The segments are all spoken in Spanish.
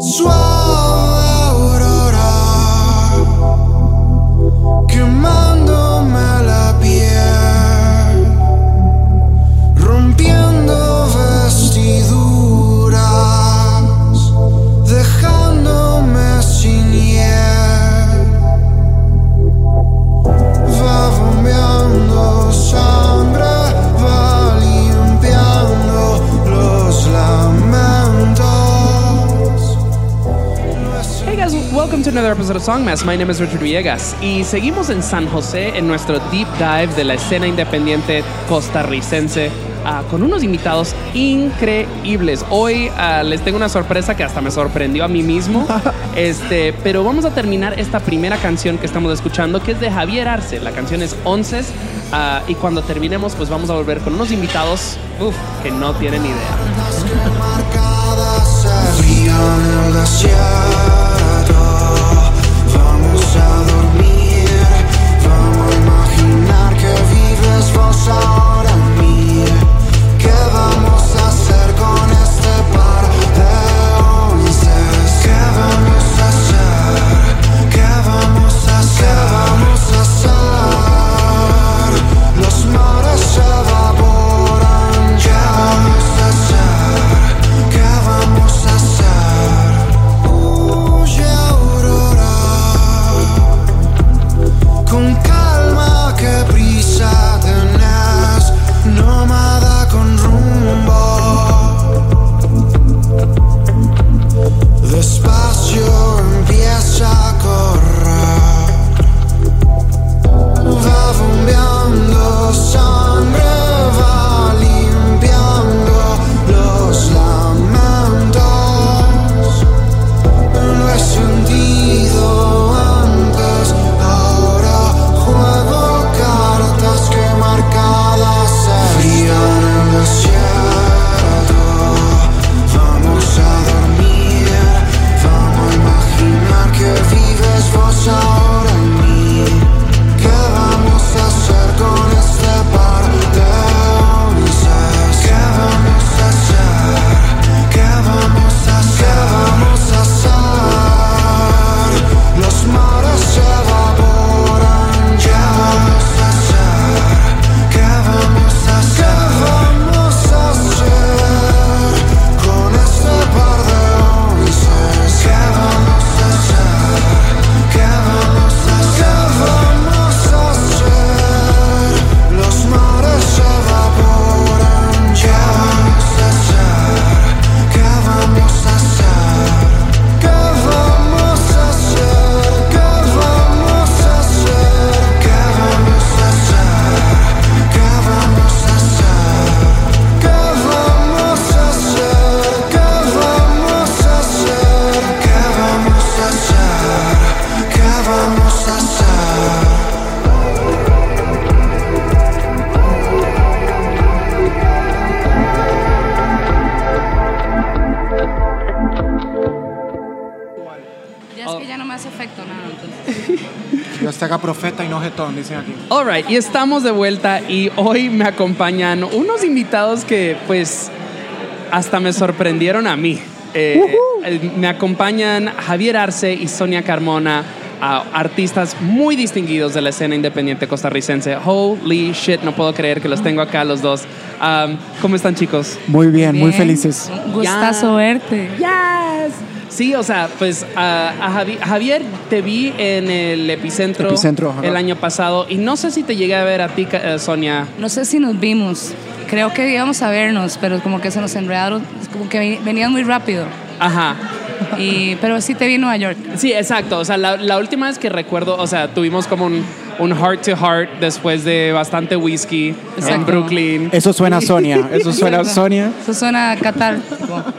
Suave aurora quemándome to another episode of Songmas. My name is Richard Villegas y seguimos en San José en nuestro deep dive de la escena independiente costarricense ah, con unos invitados increíbles. Hoy ah, les tengo una sorpresa que hasta me sorprendió a mí mismo. Este, pero vamos a terminar esta primera canción que estamos escuchando que es de Javier Arce. La canción es Onces ah, y cuando terminemos pues vamos a volver con unos invitados uf, que no tienen idea. song. Haga profeta y no jetón, dicen aquí. Alright, y estamos de vuelta y hoy me acompañan unos invitados que pues hasta me sorprendieron a mí. Eh, eh, me acompañan Javier Arce y Sonia Carmona, a artistas muy distinguidos de la escena independiente costarricense. Holy shit, no puedo creer que los tengo acá los dos. Um, ¿Cómo están chicos? Muy bien, muy Bien. felices. Un gustazo verte. Yes. Sí, o sea, pues a, a Javi- a Javier te vi en el epicentro, el año pasado y no sé si te llegué a ver a ti, Ca- eh, Sonia. No sé si nos vimos. Creo que íbamos a vernos, pero como que se nos enredaron, como que ven- venían muy rápido. Ajá. Y, pero sí te vi en Nueva York. Sí, exacto. O sea, la, la última vez que recuerdo, o sea, tuvimos como un, un heart to heart después de bastante whisky en. Brooklyn. Eso suena a Sonia. Eso suena a Sonia. Eso suena a Qatar.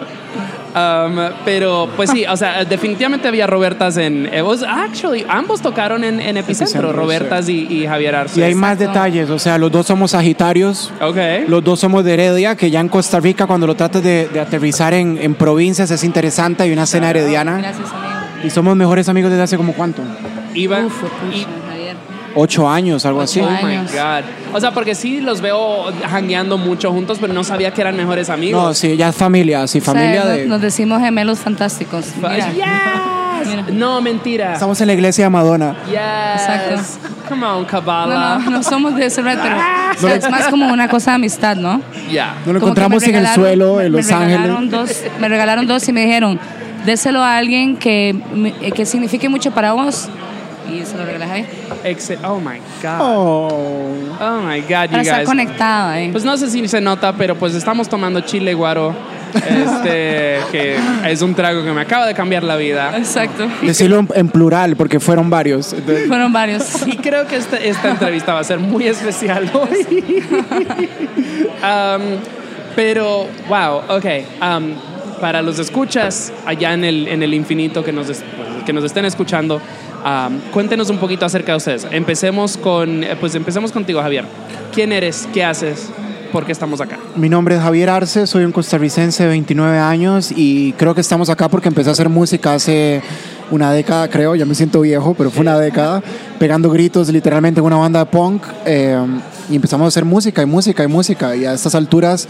Um, pero pues sí, o sea, definitivamente había Robertas en. It was actually, ambos tocaron en, en Epicentro, Epicentro, Robertas y, y Javier Arce. Y hay más detalles. O sea, los dos somos Sagitarios. Ok. Los dos somos de Heredia, que ya en Costa Rica, cuando lo tratas de, de aterrizar en, en provincias, es interesante. Hay una escena herediana. Gracias, amigo. Y somos mejores amigos desde hace como cuánto. Iba. Uf, y-. ocho años, algo así. Ocho Oh my años. God. O sea, porque sí los veo hangueando mucho juntos, pero no sabía que eran mejores amigos. No, sí, ya es familia, sí, O sea, familia nos, de... nos decimos gemelos fantásticos. Mira. Yes. Mira. No, mentira. Estamos en la iglesia de Madonna. Yes. Exacto. Come on, Kabbalah. No, no, no somos de ese red, pero o sea, es más como una cosa de amistad, ¿no? Ya. Nos lo Como encontramos en el suelo, en Los me regalaron Ángeles. Dos, me regalaron dos y me dijeron, déselo a alguien que, que signifique mucho para vos. Y se lo regalé a Javier. Excel- Oh my God. Oh. Oh my God, Para you estar guys. conectada, ¿eh? Pues no sé si se nota, pero pues estamos tomando chile guaro. Este, que es un trago que me acaba de cambiar la vida. Exacto. Decirlo en, plural, porque fueron varios. Entonces, Fueron varios. Y creo que esta, esta entrevista va a ser muy especial hoy. Um, pero, wow, ok. um, para los escuchas allá en el, en el infinito que nos, que nos estén escuchando, um, cuéntenos un poquito acerca de ustedes. Empecemos con, eh, pues empecemos contigo, Javier. ¿Quién eres? ¿Qué haces? ¿Por qué estamos acá? Mi nombre es Javier Arce, soy un costarricense de 29 años y creo que estamos acá porque empecé a hacer música hace una década, creo, ya me siento viejo, pero fue una década, pegando gritos literalmente en una banda de punk eh, y empezamos a hacer música y música y música y a estas alturas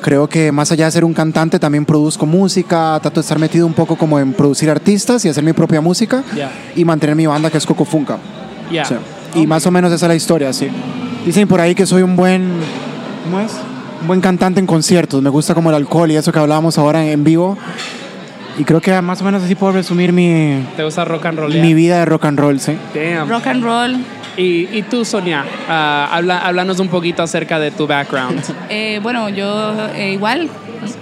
creo que más allá de ser un cantante también produzco música, trato de estar metido un poco como en producir artistas y hacer mi propia música Ya. y mantener mi banda que es Coco Funka. Ya. Sí. Y más o menos esa es la historia, sí. Dicen por ahí que soy un buen. ¿Cómo es? Un buen cantante en conciertos. Me gusta como el alcohol y eso que hablábamos ahora en, en vivo. Y creo que más o menos así puedo resumir mi, ¿Te gusta rock and roll? mi vida de rock and roll, sí. Damn. Rock and roll. Y, y tú, Sonia, ah, habla, háblanos un poquito acerca de tu background. Eh, bueno, yo eh, igual,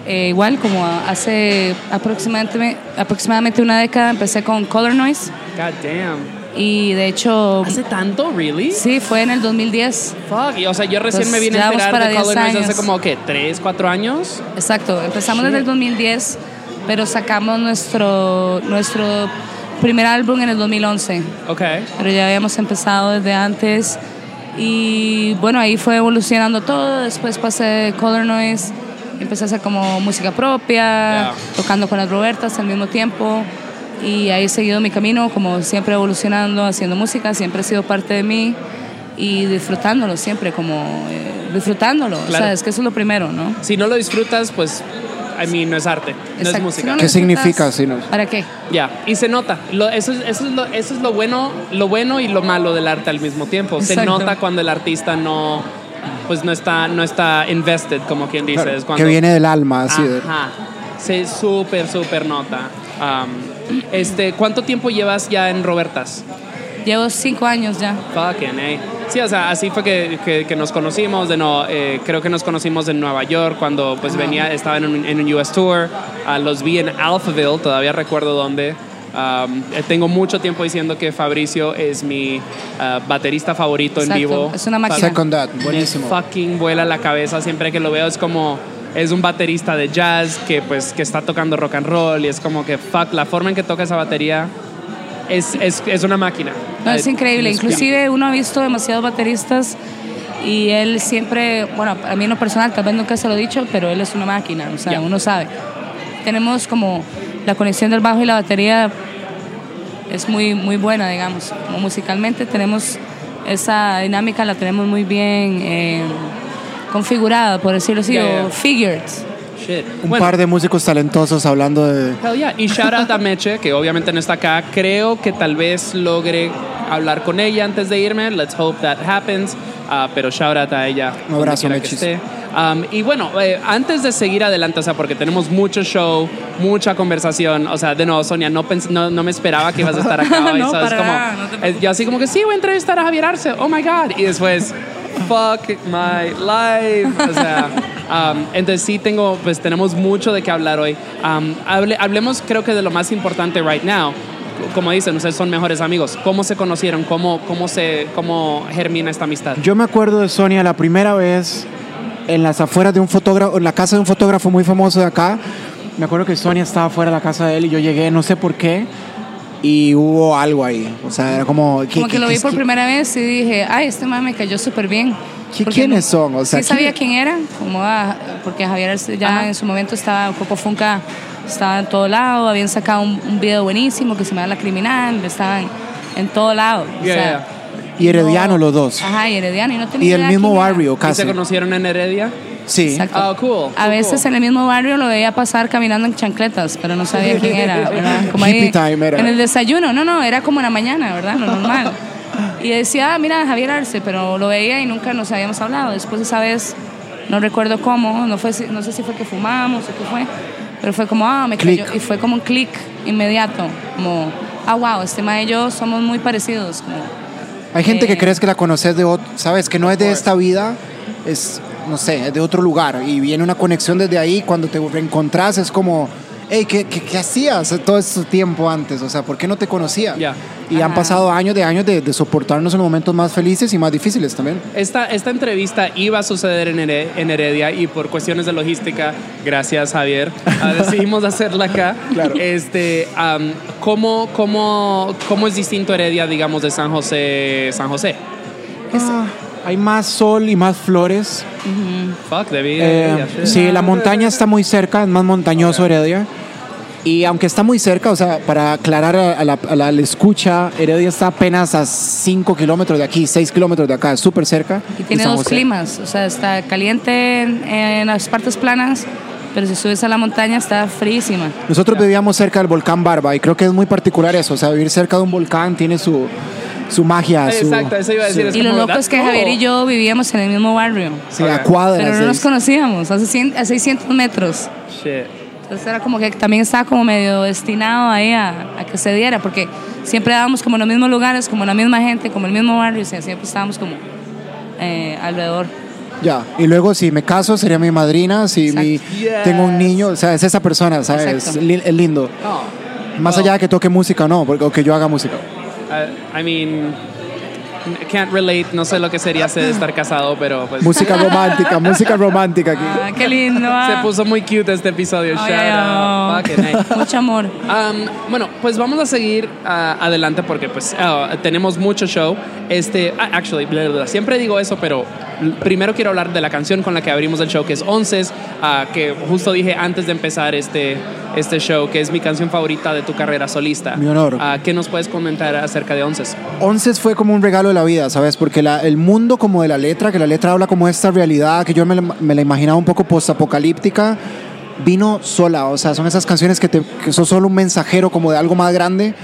eh, igual como hace aproximadamente, aproximadamente una década empecé con Color Noise God damn. y de hecho, ¿Hace tanto? ¿Really? sí, fue en el 2010. Fuck. Y, o sea, yo recién Pues me vine a enterar para de 10 Color Noise hace como, ¿qué? ¿Tres, cuatro años? Exacto, empezamos desde el 2010, pero sacamos nuestro, nuestro primer álbum en el 2011. Ok. pero ya habíamos empezado desde antes y bueno, ahí fue evolucionando todo, después pasé de Color Noise, empecé a hacer como música propia, Yeah. tocando con las Robertas al mismo tiempo y ahí he seguido mi camino, como siempre evolucionando, haciendo música, siempre ha sido parte de mí y disfrutándolo siempre, como eh, disfrutándolo, o Claro. sea, es que eso es lo primero, ¿no? Si no lo disfrutas, pues, I mean, no es arte, no es música. Si no lo ¿Qué significa, si no? ¿Para qué? Ya, y se nota. Lo- eso, es, eso, es lo, eso es lo bueno, lo bueno y lo malo del arte al mismo tiempo. Se nota cuando el artista no, pues no está, no está invested, como quien dice. Claro, Es cuando, que viene del alma, así de- Ajá. Se súper, súper nota. Um, este, ¿Cuánto tiempo llevas ya en Robertas? Llevo cinco años ya. Fucking, eh. Sí, o sea, así fue que, que- que nos conocimos. De no, eh, creo que nos conocimos en Nueva York cuando pues venía, estaba en un, en un US Tour. Ah, los vi en Alphaville, todavía recuerdo dónde. Um, tengo mucho tiempo diciendo que Fabricio es mi ah, baterista favorito en Exacto, vivo. es una máquina. Second that, Me buenísimo. fucking vuela la cabeza siempre que lo veo. Es como, es un baterista de jazz que pues que está tocando rock and roll y es como que fuck, la forma en que toca esa batería es, es, es una máquina. No, es Eh, increíble. Inclusive uno ha visto demasiados bateristas y él siempre, bueno, a mí en lo personal, tal vez nunca se lo he dicho, pero él es una máquina, o sea, uno sabe. Tenemos como la conexión del bajo y la batería es muy, muy buena, digamos. Como musicalmente tenemos esa dinámica, la tenemos muy bien eh, configurada, por decirlo así, o figured. Shit. Un Bueno, par de músicos talentosos hablando de... Hell yeah. Y shout out a Meche, que obviamente no está acá. Creo que tal vez logre hablar con ella antes de irme. Let's hope that happens. Ah, pero shout out a ella. Un abrazo, esté. Um, y bueno, eh, antes de seguir adelante, o sea, porque tenemos mucho show, mucha conversación. O sea, de nuevo, Sonia, no, pens- no, no me esperaba que ibas a estar acá hoy. No, ¿sabes? para Como, no eh, yo así como que sí, voy a entrevistar a Javier Arce. Oh my God. Y después, fuck my life. O sea, um, entonces sí tengo, pues tenemos mucho de qué hablar hoy. Um, hable- hablemos, creo que de lo más importante right now. Como dicen, ustedes son mejores amigos. ¿Cómo se conocieron? ¿Cómo, cómo, se, cómo germina esta amistad? Yo me acuerdo de Sonia la primera vez en las afueras de un fotógrafo, en la casa de un fotógrafo muy famoso de acá. Me acuerdo que Sonia estaba fuera de la casa de él y yo llegué, no sé por qué, y hubo algo ahí. O sea, era como... ¿qué- Como que qué- lo qué- vi por qué- primera vez y dije, ay, este man me cayó súper bien. ¿Qui- Porque quiénes no- son? O sea, sí sabía ¿quién- quién era, como, ah, porque Javier ya Ajá. en su momento estaba, Coco Funka estaba en todo lado, habían sacado un, un video buenísimo que se llama La Criminal, estaban en todo lado. o Yeah, sea, yeah. Y Herediano no- los dos. Ajá, y Herediano. Y, no tenía Y el mismo quién era. barrio, ¿Y casi. se conocieron en Heredia? Sí. Exacto. Ah, cool, A veces cool. en el mismo barrio lo veía pasar caminando en chancletas, pero no sabía quién era. ¿verdad? Como Hippie time era. En el desayuno, no, no, era como en la mañana, ¿verdad? Lo normal. Y decía, ah, mira, Javier Arce, pero lo veía y nunca nos habíamos hablado. Después esa vez, no recuerdo cómo, no, fue, no sé si fue que fumamos o qué fue, pero fue como, ah, me Click. cayó. Y fue como un clic inmediato, como, ah, wow, este ma y yo somos muy parecidos. Como, Hay gente que Eh, crees que la conoces de otro, sabes, que no es de esta vida, es, no sé, es de otro lugar. Y viene una conexión desde ahí, cuando te reencontrás es como, hey, ¿qué, qué, qué hacías todo este tiempo antes? O sea, ¿por qué no te conocía? Ya. Y han Ajá. pasado años de años de, de soportarnos en los momentos más felices y más difíciles también. Esta, esta entrevista iba a suceder en, Here- en Heredia y por cuestiones de logística, gracias Javier, ah, decidimos hacerla acá. Claro. Este, am, ¿cómo, cómo, ¿Cómo es distinto Heredia, digamos, de San José? San José. Ah, hay más sol y más flores. Fuck, debí. Eh, sí, la montaña está muy cerca, es más montañoso Heredia. Y aunque está muy cerca, o sea, para aclarar a la, a la- a la escucha, Heredia está apenas a 5 kilómetros de aquí, 6 kilómetros de acá, súper cerca. Y tiene dos José. climas, o sea, está caliente en, en las partes planas, pero si subes a la montaña está frísima. Nosotros vivíamos cerca del volcán Barba y creo que es muy particular eso, o sea, vivir cerca de un volcán tiene su, su magia. Su, Exacto, eso iba a decir. su- Y lo loco es que. Javier y yo vivíamos en el mismo barrio, sí, Ok. a cuadras. pero no nos conocíamos, hace 100 a 600 metros. Shit. Entonces era como que también estaba como medio destinado ahí a, a que se diera, porque siempre dábamos como en los mismos lugares, como la misma gente, como el mismo barrio, sea, siempre estábamos como eh, alrededor. Ya, y luego si me caso sería mi madrina, si mi, tengo un niño, o sea, es esa persona, ¿sabes? Exacto. Li- Es lindo. Oh. Más allá de que toque música o no, porque, o que yo haga música. Uh, I mean, can't relate. No sé lo que sería ser- estar casado, pero pues. Música romántica, música romántica aquí. Ah, qué lindo. Se ah. puso muy cute este episodio. Ay, Shout out. nice. Mucho amor. Um, bueno, pues vamos a seguir ah, adelante porque pues ah, tenemos mucho show. Este, ah, actually, siempre digo eso, pero primero quiero hablar de la canción con la que abrimos el show, que es Onces, ah, que justo dije antes de empezar este, este show, que es mi canción favorita de tu carrera solista. Mi honor. Ah, ¿Qué nos puedes comentar acerca de Onces? Onces fue como un regalo de la vida, ¿sabes? Porque la- el mundo como de la letra, que la letra habla como esta realidad, que yo me, la- me la imaginaba un poco postapocalíptica, vino sola. O sea, son esas canciones que, te, que son solo un mensajero como de algo más grande.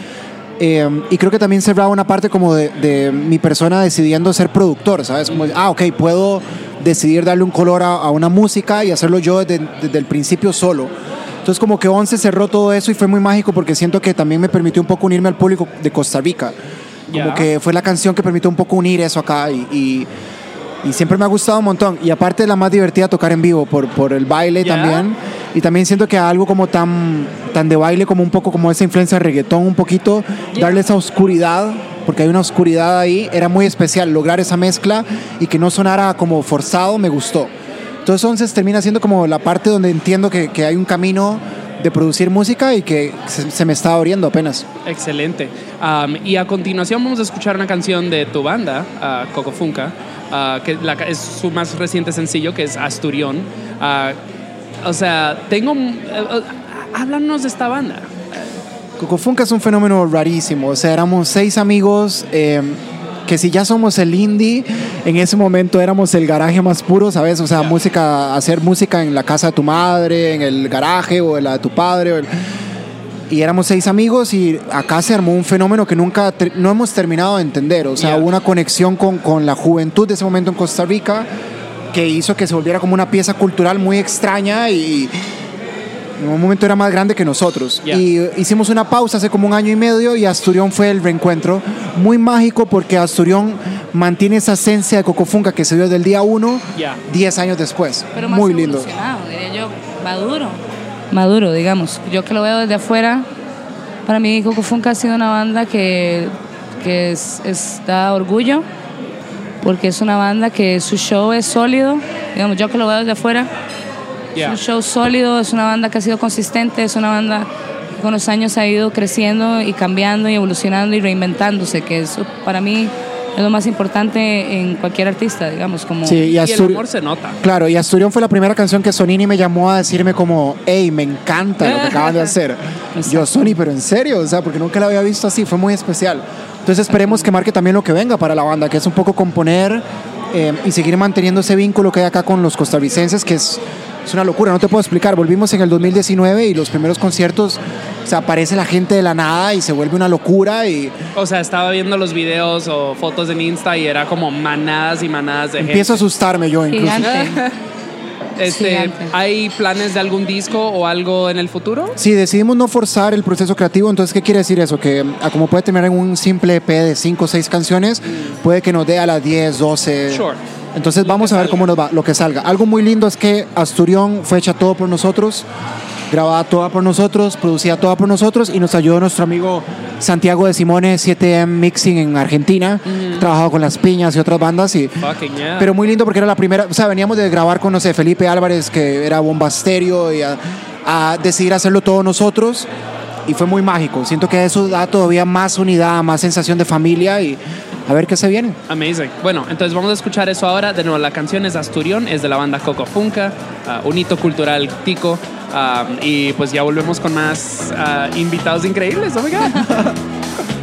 Eh, y creo que también cerraba una parte como de, de mi persona decidiendo ser productor, ¿sabes? Como, ah, ok, puedo decidir darle un color a, a una música y hacerlo yo desde, desde el principio solo. Entonces como que Once cerró todo eso y fue muy mágico porque siento que también me permitió un poco unirme al público de Costa Rica. Como que fue la canción que permitió un poco unir eso acá y, y, y siempre me ha gustado un montón. Y aparte la más divertida tocar en vivo por, por el baile Ya. también. Y también siento que algo como tan, tan de baile, como un poco como esa influencia de reggaetón, un poquito, Ya. darle esa oscuridad, porque hay una oscuridad ahí, era muy especial. Lograr esa mezcla y que no sonara como forzado, me gustó. Entonces, entonces termina siendo como la parte donde entiendo que, que hay un camino de producir música y que se, se me está abriendo apenas. Excelente. Um, y a continuación vamos a escuchar una canción de tu banda, ah, Coco Funka, ah, que la- es su más reciente sencillo, que es Asturión. Ah, o sea, tengo... eh, eh, háblanos de esta banda. Cocofunca es un fenómeno rarísimo. O sea, éramos seis amigos eh, que si ya somos el indie, en ese momento éramos el garaje más puro, ¿sabes? O sea, música, hacer música en la casa de tu madre, en el garaje o en la de tu padre. o el- Y éramos seis amigos y acá se armó un fenómeno que nunca, ter- no hemos terminado de entender. O sea, hubo una conexión con, con la juventud de ese momento en Costa Rica que hizo que se volviera como una pieza cultural muy extraña y en un momento era más grande que nosotros. Y hicimos una pausa hace como un año y medio y Asturión fue el reencuentro. Muy mágico porque Asturión mantiene esa esencia de Cocofunca que se dio desde el día uno, Ya. 10 años después. Pero más Muy lindo. evolucionado, diría yo. Maduro. Maduro, digamos. Yo que lo veo desde afuera, para mí Coco Funka ha sido una banda que, que es, es- da orgullo, porque es una banda que su show es sólido. Digamos, yo que lo veo desde afuera, Yeah. es un show sólido, es una banda que ha sido consistente, es una banda que con los años ha ido creciendo y cambiando y evolucionando y reinventándose, que eso para mí es lo más importante en cualquier artista, digamos, como... Sí, y, Y el amor se nota. Claro, y Asturión fue la primera canción que Sonini me llamó a decirme como, hey, me encanta lo que acaban de hacer. Yo, Sony, pero en serio, o sea, porque nunca la había visto así, fue muy especial. Entonces esperemos que marque también lo que venga para la banda, que es un poco componer eh, y seguir manteniendo ese vínculo que hay acá con los costarricenses, que es, es una locura, no te puedo explicar. Volvimos en el 2019 y los primeros conciertos, o sea, aparece la gente de la nada y se vuelve una locura y O sea, estaba viendo los videos o fotos en Insta y era como manadas y manadas de empiezo a asustarme yo incluso. Gigante. gente. Este. ¿Hay planes de algún disco o algo en el futuro? Sí, decidimos no forzar el proceso creativo, entonces, ¿qué quiere decir eso? Que a como puede terminar en un simple EP de 5 o 6 canciones, puede que nos dé a las 10, 12. Sure. Entonces vamos a ver cómo nos va, lo que salga. Algo muy lindo es que Asturión fue hecha todo por nosotros, grabada toda por nosotros, producida toda por nosotros y nos ayudó nuestro amigo Santiago de Simone, 7M Mixing en Argentina, trabajado con Las Piñas y otras bandas y yeah. pero muy lindo porque era la primera, o sea, veníamos de grabar con, no sé, Felipe Álvarez, que era bombasterio, y a, a decidir hacerlo todos nosotros, y fue muy mágico. Siento que eso da todavía más unidad, más sensación de familia, y a ver qué se viene. Amazing. Bueno, entonces vamos a escuchar eso ahora. De nuevo, la canción es Asturión, es de la banda Coco Funka, ah, un hito cultural tico. ah, y pues ya volvemos con más ah, invitados increíbles. Oh my God.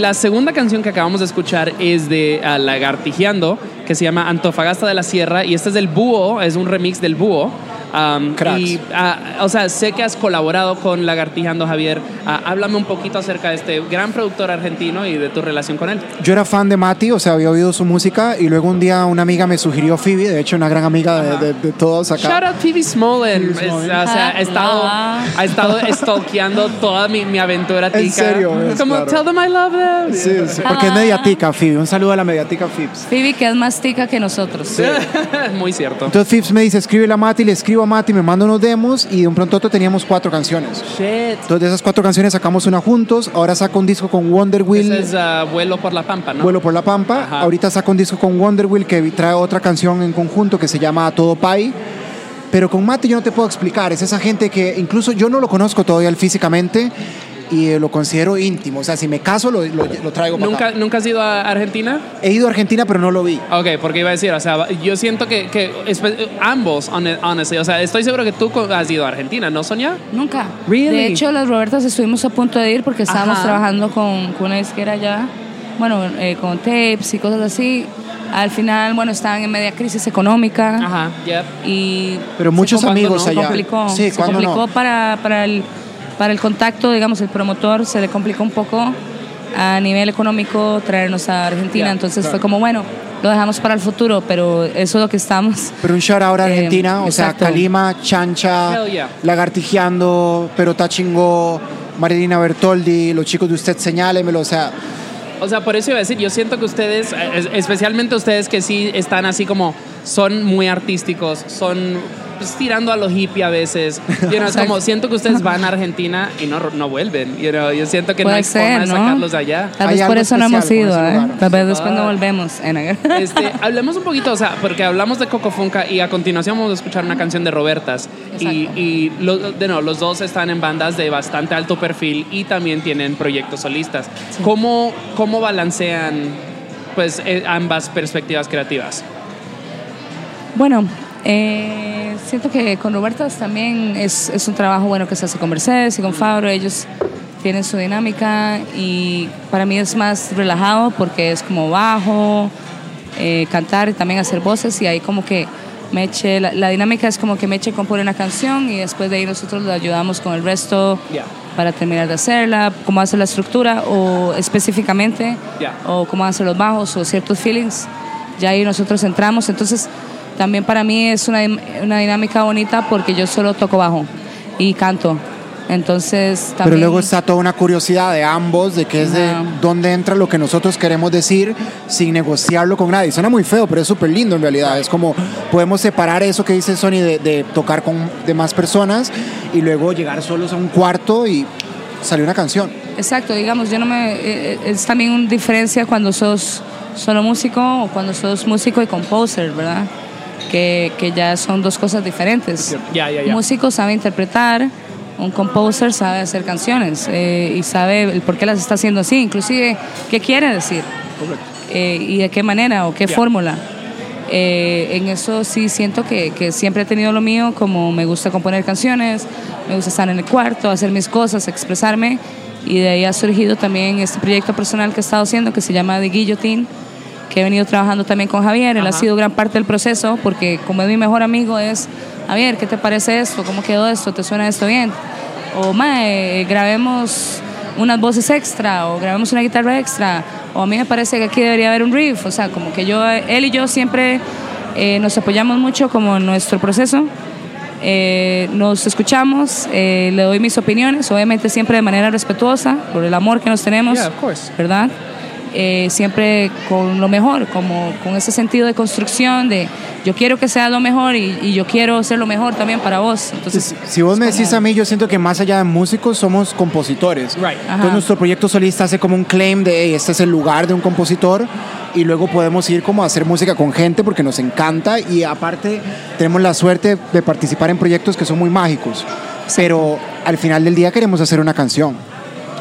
la segunda canción que acabamos de escuchar es de ah, Lagartijeando, que se llama Antofagasta de la Sierra, y este es del Búho, es un remix del Búho. Um, Cracks. y, ah, o sea, sé que has colaborado con Lagartijando, Javier. Ah, háblame un poquito acerca de este gran productor argentino y de tu relación con él. Yo era fan de Mati, o sea, había oído su música y luego un día una amiga me sugirió Phoebe, de hecho una gran amiga de, de- de todos acá. Shout out Phoebe Smollen. Phoebe Es- o sea, ha estado, Ah. ha estado stalkeando toda mi, mi aventura tica. En serio, es Como, claro. tell them I love them. Sí, sí, porque es mediatica, Phoebe. Un saludo a la mediatica Phoebes. Phoebe, que es más tica que nosotros. Muy cierto. Entonces Phoebes me dice, escribe a Mati, le escribo a Mati, me manda unos demos y de un pronto teníamos cuatro canciones. Shit. Entonces de esas cuatro canciones sacamos una juntos, ahora saca un disco con Wonder Wheel. Ese es ah, Vuelo por la Pampa, ¿no? Vuelo por la Pampa. Ajá. Ahorita saca un disco con Wonder Wheel que trae otra canción en conjunto que se llama A Todo Pay. Pero con Mate yo no te puedo explicar. Es esa gente que incluso yo no lo conozco todavía físicamente y eh, lo considero íntimo. O sea, si me caso lo, lo- lo traigo para ¿Nunca, acá. ¿Nunca has ido a Argentina? He ido a Argentina pero no lo vi. Ok, porque iba a decir, o sea, yo siento que, que ambos, hon- honestly, o sea, estoy seguro que tú has ido a Argentina, ¿no, Sonia? Nunca. Really? De hecho, las Robertas estuvimos a punto de ir porque estábamos Ajá. trabajando con, con una disquera allá, bueno, eh, con tapes y cosas así. Al final, bueno, estaban en media crisis económica. Ajá, yep. y Pero muchos complicó, amigos se allá. complicó, Sí, se ¿cuándo complicó no? para, para, el, para el contacto, digamos, el promotor se le complicó un poco a nivel económico traernos a Argentina, entonces claro. fue como, bueno, lo dejamos para el futuro, pero eso es lo que estamos. Pero un shout out a Eh, Argentina, o sea. Calima, Chancha, yeah. Lagartijeando, Pero Chingó, Marilina Bertoldi, los chicos de usted señálemelo, o sea, O sea, por eso iba a decir, yo siento que ustedes, eh, es- especialmente ustedes que sí están así como, son muy artísticos, son pues, tirando a lo hippie a veces. You know, es como, siento que ustedes van a Argentina y no, no vuelven. You know, yo siento que no Puede hay forma ser, de ¿no? sacarlos de allá. Tal Hay vez por eso no hemos ido, ¿eh? tal vez después no Ah. volvemos. Eh, Este, hablemos un poquito, o sea, porque hablamos de Coco Funka y a continuación vamos a escuchar una canción de Robertas. Y, Exacto. y lo- de nuevo, los dos están en bandas de bastante alto perfil y también tienen proyectos solistas. ¿Cómo, ¿Cómo balancean pues, eh, ambas perspectivas creativas? Bueno, eh, siento que con Robertas también es, es un trabajo bueno que se hace con Mercedes y con Fabro. Ellos tienen su dinámica y para mí es más relajado porque es como bajo, eh, cantar y también hacer voces y ahí como que Meche, la, la dinámica es como que Meche compone una canción y después de ahí nosotros le ayudamos con el resto para terminar de hacerla, cómo hacer la estructura o específicamente, Ya. o cómo hacer los bajos o ciertos feelings. Ya ahí nosotros entramos. Entonces, también para mí es una, una dinámica bonita porque yo solo toco bajo y canto. Entonces, también. Pero luego está toda una curiosidad de ambos, de que es de dónde entra lo que nosotros queremos decir sin negociarlo con nadie. Suena muy feo, pero es súper lindo en realidad. Es como podemos separar eso que dice Sony de, de tocar con demás personas y luego llegar solos a un cuarto y salir una canción. Exacto, digamos, yo no me. eh, Es también una diferencia cuando sos solo músico o cuando sos músico y composer, ¿verdad? Que, que ya son dos cosas diferentes. Ya, ya, ya. Un músico sabe interpretar, un composer sabe hacer canciones eh, y sabe el por qué las está haciendo así, inclusive qué quiere decir eh, y de qué manera o qué fórmula. Eh, en eso sí siento que, que siempre he tenido lo mío, como me gusta componer canciones, me gusta estar en el cuarto, hacer mis cosas, expresarme. Y de ahí ha surgido también este proyecto personal que he estado haciendo, que se llama The Guillotine, que he venido trabajando también con Javier. Él ha Ajá. sido gran parte del proceso, porque como es mi mejor amigo, es, Javier, ¿qué te parece esto? ¿Cómo quedó esto? ¿Te suena esto bien? O, mae, grabemos unas voces extra, o grabemos una guitarra extra, o a mí me parece que aquí debería haber un riff. O sea, como que yo, él y yo siempre eh, nos apoyamos mucho como en nuestro proceso. Eh, nos escuchamos, eh, le doy mis opiniones, obviamente siempre de manera respetuosa, por el amor que nos tenemos, Yeah, of course. ¿verdad? Eh, siempre con lo mejor, como con ese sentido de construcción, de yo quiero que sea lo mejor y, y yo quiero ser lo mejor también para vos. Entonces, Si vos me decís como- a mí, yo siento que más allá de músicos somos compositores. Right. Ajá. Entonces nuestro proyecto solista hace como un claim de "Hey, este es el lugar de un compositor y luego podemos ir como a hacer música con gente porque nos encanta y aparte tenemos la suerte de participar en proyectos que son muy mágicos. Pero al final del día queremos hacer una canción.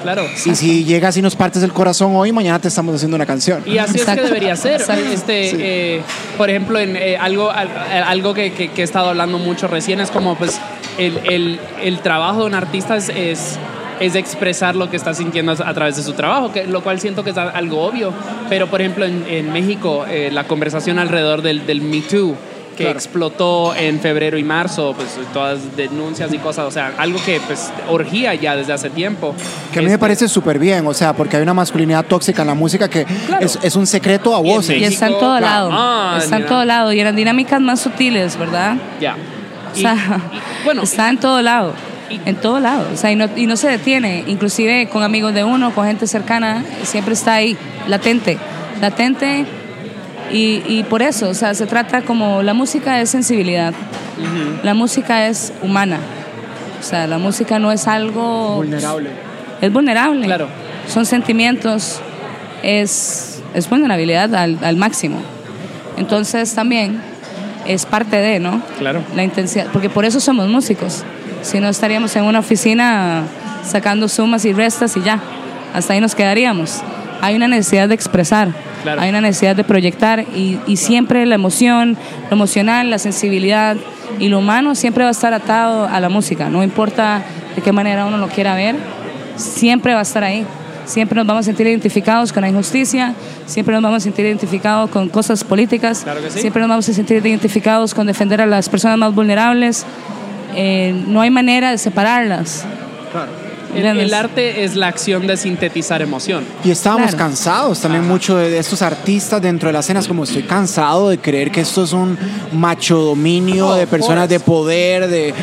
Claro. Y si llegas y nos partes el corazón hoy, mañana te estamos haciendo una canción. Y así es Exacto. que debería ser. Exacto. Este, Sí. eh, por ejemplo, en eh, algo, al- algo que, que- que he estado hablando mucho recién es como pues el, el- el trabajo de un artista es, es es expresar lo que está sintiendo a través de su trabajo, que, lo cual siento que es algo obvio. Pero, por ejemplo, en, en México, eh, la conversación alrededor del, del Me Too, que Claro. explotó en febrero y marzo, pues todas denuncias y cosas, o sea, algo que pues urgía ya desde hace tiempo. Que a mí me Este, parece súper bien, o sea, porque hay una masculinidad tóxica en la música que Claro. es, es un secreto a voces. Y está en todo lado. Ah, está en todo lado. Y eran dinámicas más sutiles, ¿verdad? Ya. O Y- sea, y- bueno, está en todo lado. En todo lado. O sea, y no, y no se detiene. Inclusive con amigos de uno, con gente cercana, siempre está ahí, latente. Latente. Y, y por eso, o sea, se trata como la música es sensibilidad. La música es humana. O sea, la música no es algo... Vulnerable. Es vulnerable. Claro. Son sentimientos, es, es vulnerabilidad al, al máximo. Entonces también es parte de, ¿no? Claro. La intensidad, porque por eso somos músicos. Si no estaríamos en una oficina sacando sumas y restas y ya, hasta ahí nos quedaríamos. Hay una necesidad de expresar, Claro. hay una necesidad de proyectar y, y siempre la emoción, lo emocional, la sensibilidad y lo humano siempre va a estar atado a la música, no importa de qué manera uno lo quiera ver, siempre va a estar ahí. Siempre nos vamos a sentir identificados con la injusticia, siempre nos vamos a sentir identificados con cosas políticas, Claro sí. siempre nos vamos a sentir identificados con defender a las personas más vulnerables. Eh, no hay manera de separarlas. El, arte es la acción de sintetizar emoción. Y estábamos Claro. cansados también mucho de, de estos artistas dentro de las escenas, como estoy cansado de creer que esto es un macho dominio Oh, de personas de poder, de...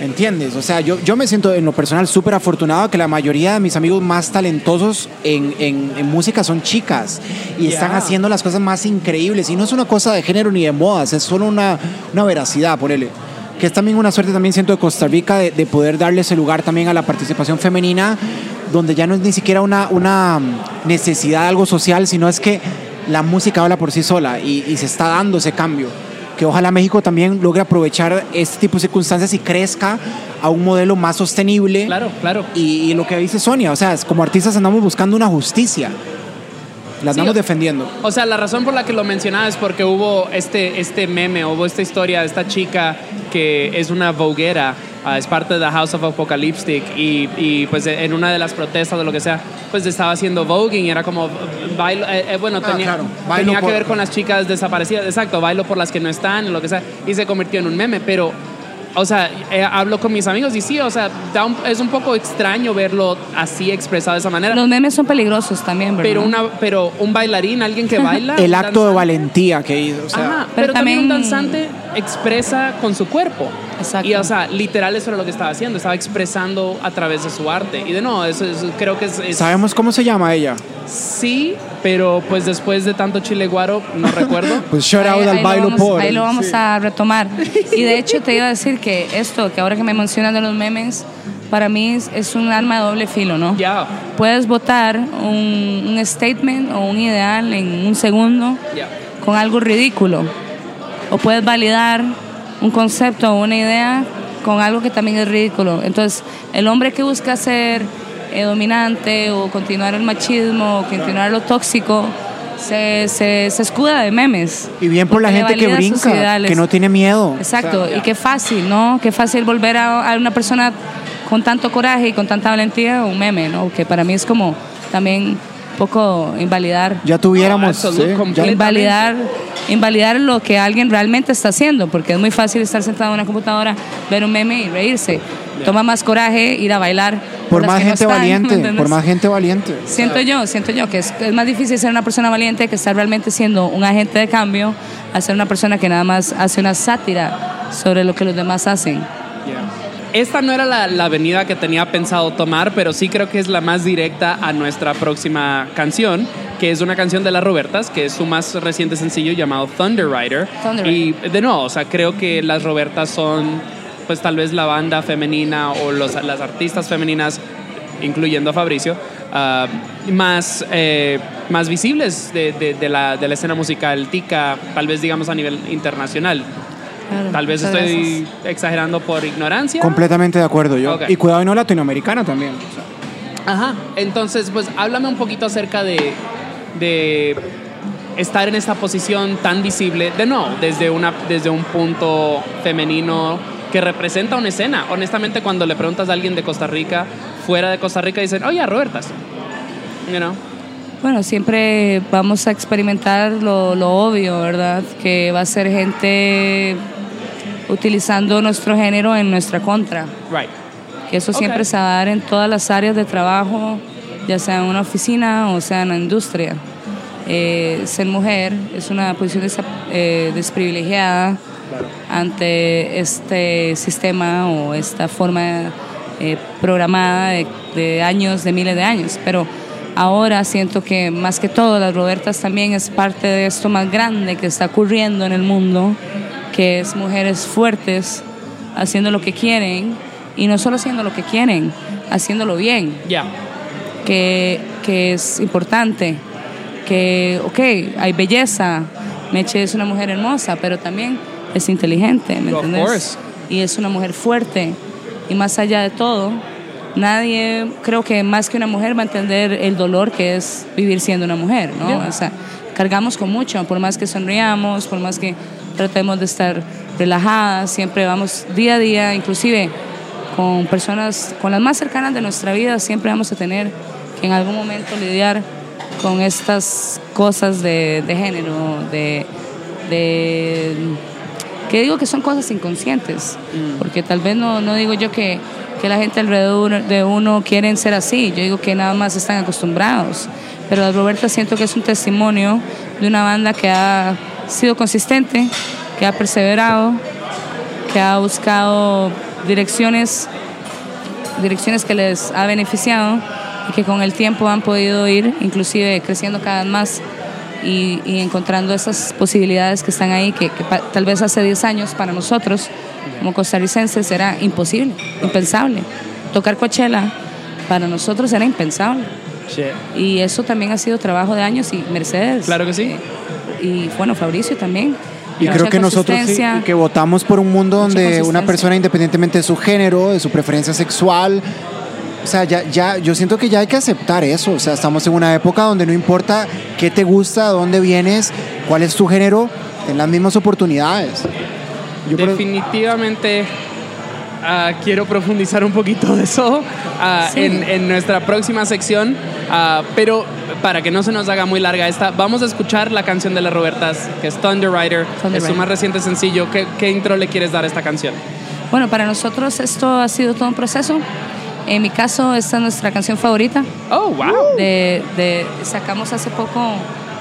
¿Entiendes? O sea, yo, yo me siento en lo personal súper afortunado que la mayoría de mis amigos más talentosos en, en- en música son chicas y están haciendo las cosas más increíbles. Y no es una cosa de género ni de modas, es solo una, una veracidad, ponele. Que es también una suerte, también siento de Costa Rica, de, de poder darle ese lugar también a la participación femenina, donde ya no es ni siquiera una, una necesidad de algo social, sino es que la música habla por sí sola y, y se está dando ese cambio. Que ojalá México también logre aprovechar este tipo de circunstancias y crezca a un modelo más sostenible. Claro, claro. Y, y lo que dice Sonia, o sea, es como artistas andamos buscando una justicia. La Sí, andamos o- defendiendo. O sea, la razón por la que lo mencionaba es porque hubo este, este meme, hubo esta historia de esta chica que es una voguera, ah, es parte de The House of Apocalyptic y, y, pues en una de las protestas o lo que sea, pues estaba haciendo voguing y era como bailo, eh, eh, bueno, Ah, tenía, claro, bailo tenía que por- ver con las chicas desaparecidas, exacto, bailo por las que no están, lo que sea, y se convirtió en un meme, pero o sea, eh, hablo con mis amigos y sí, o sea, da un- es un poco extraño verlo así expresado de esa manera. Los memes son peligrosos también, ¿verdad? Pero, una, pero un bailarín, alguien que baila. El acto de valentía que hizo. O sea, Ajá, pero, Pero también, un también- danzante expresa con su cuerpo. Exacto. Y, o sea, literal eso era lo que estaba haciendo. Estaba expresando a través de su arte. Y de no, eso, eso creo que es, es- ¿Sabemos cómo se llama ella? Sí, pero pues después de tanto chile guaro, no recuerdo. Pues shout out Ahí- al ahí bailo por. Ahí lo vamos Sí. a retomar. Y de hecho te iba a decir que esto, que ahora que me mencionan de los memes, para mí es, es un arma de doble filo, ¿no? Ya, Puedes votar un, un statement o un ideal en un segundo ya. con algo ridículo. O puedes validar un concepto o una idea con algo que también es ridículo. Entonces, el hombre que busca ser eh, dominante o continuar el machismo o continuar lo tóxico, se, se, se escuda de memes. Y bien por la gente que brinca, que no tiene miedo. Exacto, O sea, y qué fácil, ¿no? Qué fácil volver a, a una persona con tanto coraje y con tanta valentía un meme, ¿no? Que para mí es como también poco invalidar ya tuviéramos. No, absolut- sí, ya- completamente. invalidar, invalidar lo que alguien realmente está haciendo, porque es muy fácil estar sentado en una computadora, ver un meme y reírse. Toma más coraje ir a bailar. por más no gente están, ¿me valiente, por más gente valiente. Siento yo, siento yo que es, es más difícil ser una persona valiente que estar realmente siendo un agente de cambio a ser una persona que nada más hace una sátira sobre lo que los demás hacen. Esta no era la, la avenida que tenía pensado tomar, pero sí creo que es la más directa a nuestra próxima canción, que es una canción de las Robertas, que es su más reciente sencillo llamado Thunder Rider. Thunder Y de nuevo, o sea, creo que las Robertas son, pues tal vez la banda femenina o los, las artistas femeninas, incluyendo a Fabricio, ah, más, eh, más visibles de, de- de la, de la escena musical tica, tal vez digamos a nivel internacional. Claro, Tal vez estoy gracias. exagerando por ignorancia. Completamente de acuerdo yo. Y cuidado y no latinoamericana también. o sea. Ajá. Entonces, pues háblame un poquito acerca de, de estar en esta posición tan visible, de no, desde, una, desde un punto femenino que representa una escena. Honestamente, cuando le preguntas a alguien de Costa Rica fuera de Costa Rica dicen, oye, Robertas. You know? Bueno, siempre vamos a experimentar lo, lo obvio, ¿verdad? Que va a ser gente utilizando nuestro género en nuestra contra. Right. Que eso siempre se va a dar en todas las áreas de trabajo, ya sea en una oficina o sea en la industria. Eh, ser mujer es una posición desa- eh, desprivilegiada ante este sistema o esta forma eh, programada de, de años, de miles de años. Pero ahora siento que más que todo las Robertas también es parte de esto más grande que está ocurriendo en el mundo, que es mujeres fuertes haciendo lo que quieren y no solo haciendo lo que quieren, haciéndolo bien Yeah. que, que es importante, que, ok, hay belleza, Meche es una mujer hermosa, pero también es inteligente, ¿me entiendes? Y es una mujer fuerte, y más allá de todo, nadie, creo que más que una mujer va a entender el dolor que es vivir siendo una mujer, ¿no? Yeah. O sea, cargamos con mucho, por más que sonriamos, por más que tratemos de estar relajadas, siempre vamos día a día, inclusive con personas, con las más cercanas de nuestra vida, siempre vamos a tener que en algún momento lidiar con estas cosas de, de género, de, de- que digo que son cosas inconscientes, porque tal vez no, no digo yo que, que la gente alrededor de uno quieren ser así, yo digo que nada más están acostumbrados, pero Roberta siento que es un testimonio de una banda que ha sido consistente, que ha perseverado, que ha buscado direcciones, direcciones que les ha beneficiado y que con el tiempo han podido ir inclusive creciendo cada vez más y, y encontrando esas posibilidades que están ahí que, que pa- tal vez hace 10 años para nosotros como costarricenses era imposible, impensable. Tocar Coachella para nosotros era impensable. Shit. Y eso también ha sido trabajo de años y Mercedes. Claro que sí. eh, y bueno, Fabricio también. Y creo que nosotros sí, que votamos por un mundo donde una persona, independientemente de su género, de su preferencia sexual, o sea, ya, ya, yo siento que ya hay que aceptar eso. O sea, estamos en una época donde no importa qué te gusta, dónde vienes, cuál es tu género, ten las mismas oportunidades. Yo Definitivamente ah, quiero profundizar un poquito de eso ah, Sí. en, en nuestra próxima sección, ah, pero para que no se nos haga muy larga esta, vamos a escuchar la canción de las Robertas, que es Thunder Rider, Thunder es su más reciente sencillo. ¿Qué, qué intro le quieres dar a esta canción? Bueno, para nosotros esto ha sido todo un proceso. En mi caso, esta es nuestra canción favorita. Oh, wow. De, de- sacamos hace poco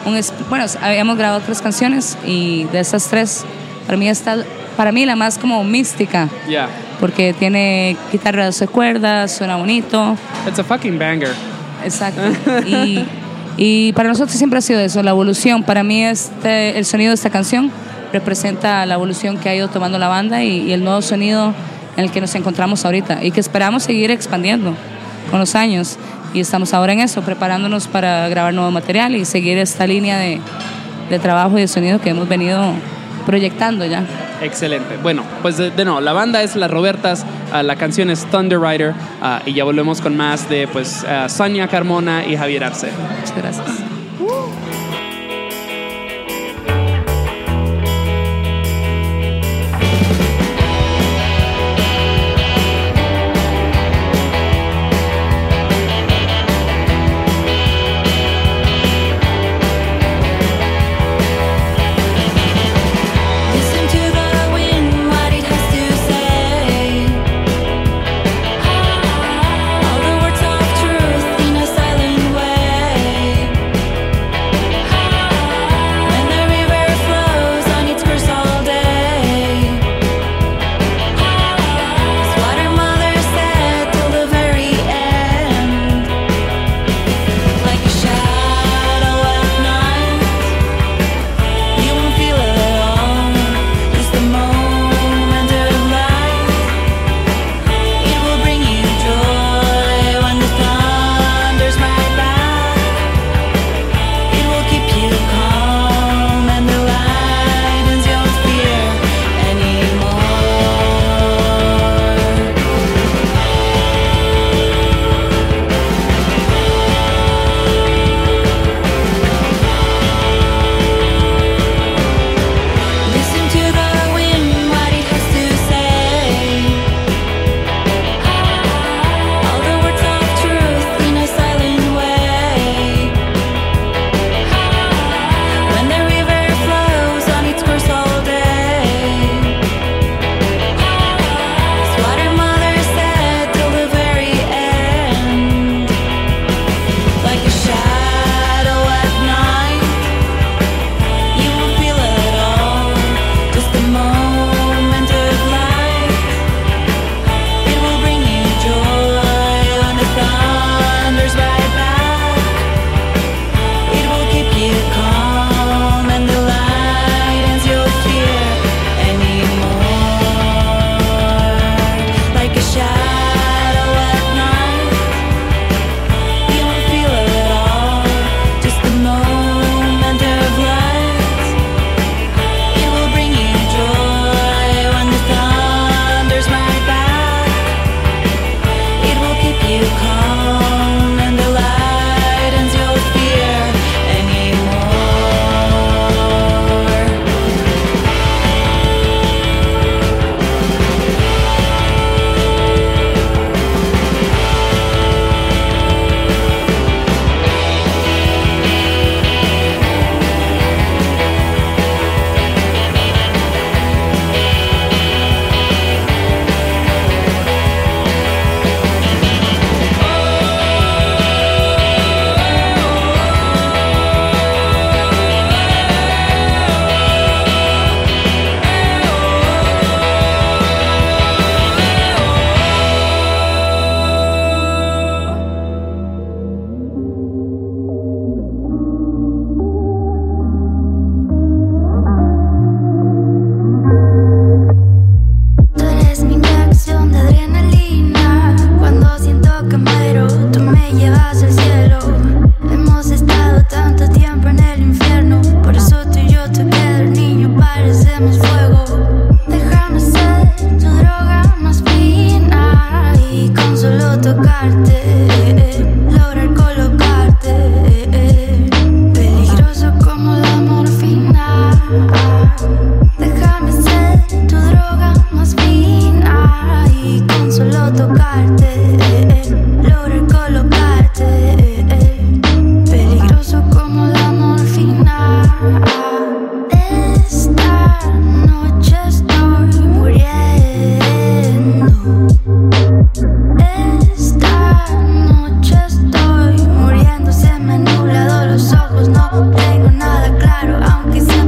un... Bueno, habíamos grabado tres canciones y de esas tres, para mí está, para mí la más como mística, Yeah, porque tiene guitarra de 12 cuerdas, suena bonito. it's a fucking banger. Exacto. Y, para nosotros siempre ha sido eso, la evolución. Para mí este, el sonido de esta canción representa la evolución que ha ido tomando la banda y, y el nuevo sonido en el que nos encontramos ahorita y que esperamos seguir expandiendo con los años. Y estamos ahora en eso, preparándonos para grabar nuevo material y seguir esta línea de, de trabajo y de sonido que hemos venido proyectando ya. Excelente. Bueno, pues de, de nuevo, la banda es Las Robertas, ah, la canción es Thunder Rider ah, y ya volvemos con más de pues ah, Sonia Carmona y Javier Arce. Muchas gracias. Tengo nada claro, aunque siempre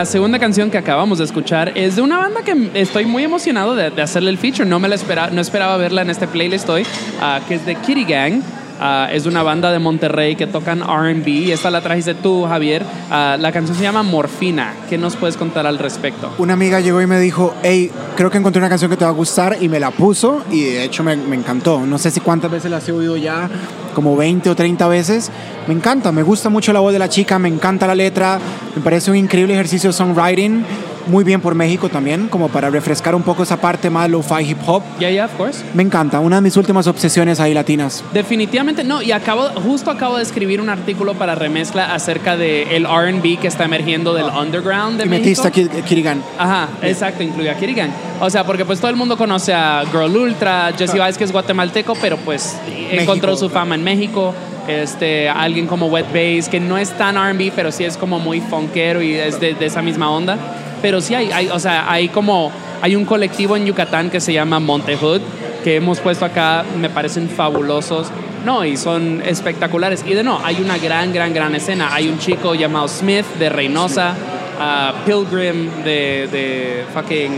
la segunda canción que acabamos de escuchar es de una banda que estoy muy emocionado de, de hacerle el feature. No me la esperaba, no esperaba verla en este playlist hoy, ah, que es de Kitty Gang. Ah, es una banda de Monterrey que tocan RB esta la trajiste tú, Javier. Ah, la canción se llama Morfina. ¿Qué nos puedes contar al respecto? Una amiga llegó y me dijo, hey, creo que encontré una canción que te va a gustar y me la puso y de hecho me, me encantó. No sé si cuántas veces la he oído ya, como 20 o 30 veces. Me encanta, me gusta mucho la voz de la chica, me encanta la letra, me parece un increíble ejercicio de songwriting. Muy bien por México también, como para refrescar un poco esa parte más lo-fi hip hop. Yeah, yeah, of course. Me encanta, una de mis últimas obsesiones ahí latinas. Definitivamente no, y acabo, justo acabo de escribir un artículo para remezcla acerca del el RB que está emergiendo del underground de Y México. metiste aquí Kirigan. Ajá, exacto, incluye a Kirigan. O sea, porque pues todo el mundo conoce a Girl Ultra, Jesse Vice que es guatemalteco, pero pues encontró su fama en México. Este, alguien como Wet Bass, que no es tan R&B, pero sí es como muy funkero y es de, de esa misma onda. Pero sí hay, hay, o sea, hay como, hay un colectivo en Yucatán que se llama Montehood, que hemos puesto acá, me parecen fabulosos. No, y son espectaculares. Y de no, hay una gran, gran, gran escena. Hay un chico llamado Smith de Reynosa, ah, Pilgrim de, de fucking.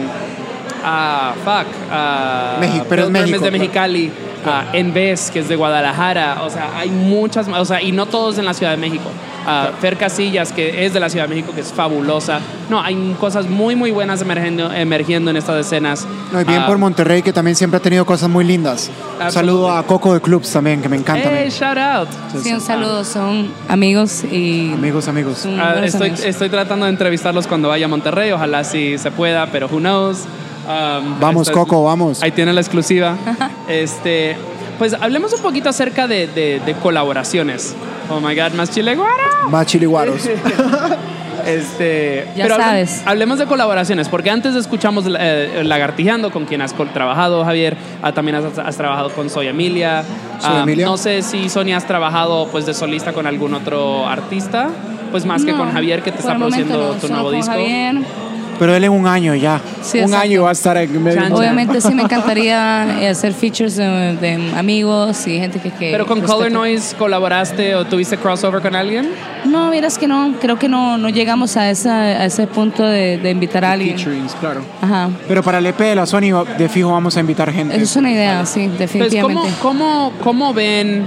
ah, fuck. ah, México, pero es Pilgrim México, de claro. Mexicali. ah, Envez, que es de Guadalajara. O sea, hay muchas. O sea, y no todos en la Ciudad de México. Ah, Fer Casillas, que es de la Ciudad de México, que es fabulosa. No, hay cosas muy, muy buenas emergiendo, emergiendo en estas escenas. No, y bien Ah, por Monterrey, que también siempre ha tenido cosas muy lindas. Un saludo a Coco de Clubs también, que me encanta. Hey, shout out. Sí, un saludo, son amigos y Amigos, amigos. Ah, estoy, amigos. estoy tratando de entrevistarlos cuando vaya a Monterrey. Ojalá sí se pueda, pero who knows. Um, Vamos, Coco, vamos. Ahí tiene la exclusiva. este, pues hablemos un poquito acerca de, de- de colaboraciones. Oh my God, más chile guaro. Más chiliguaros. Este, Ya pero sabes. hablemos de colaboraciones, porque antes escuchamos eh, Lagartijando, con quien has trabajado, Javier. Ah, también has, has trabajado con Soy Emilia. Soy Ah, Emilia. No sé si Sonia has trabajado pues de solista con algún otro artista, pues más que con Javier, que te está produciendo no, tu nuevo disco. Javier. Pero él en un año ya. Sí, un exacto. año va a estar en medio. Chan, Obviamente sí me encantaría eh, hacer features de, de amigos y gente que... que Pero con respeto. Color Noise colaboraste o tuviste crossover con alguien? No, vieras que no, creo que no, no llegamos a, esa, a ese punto de, de invitar a alguien. Featurings, claro. Ajá. Pero para el EP de la Sony, de fijo vamos a invitar gente. Eso es una idea, sí, definitivamente. Pues, ¿cómo, cómo, cómo ven,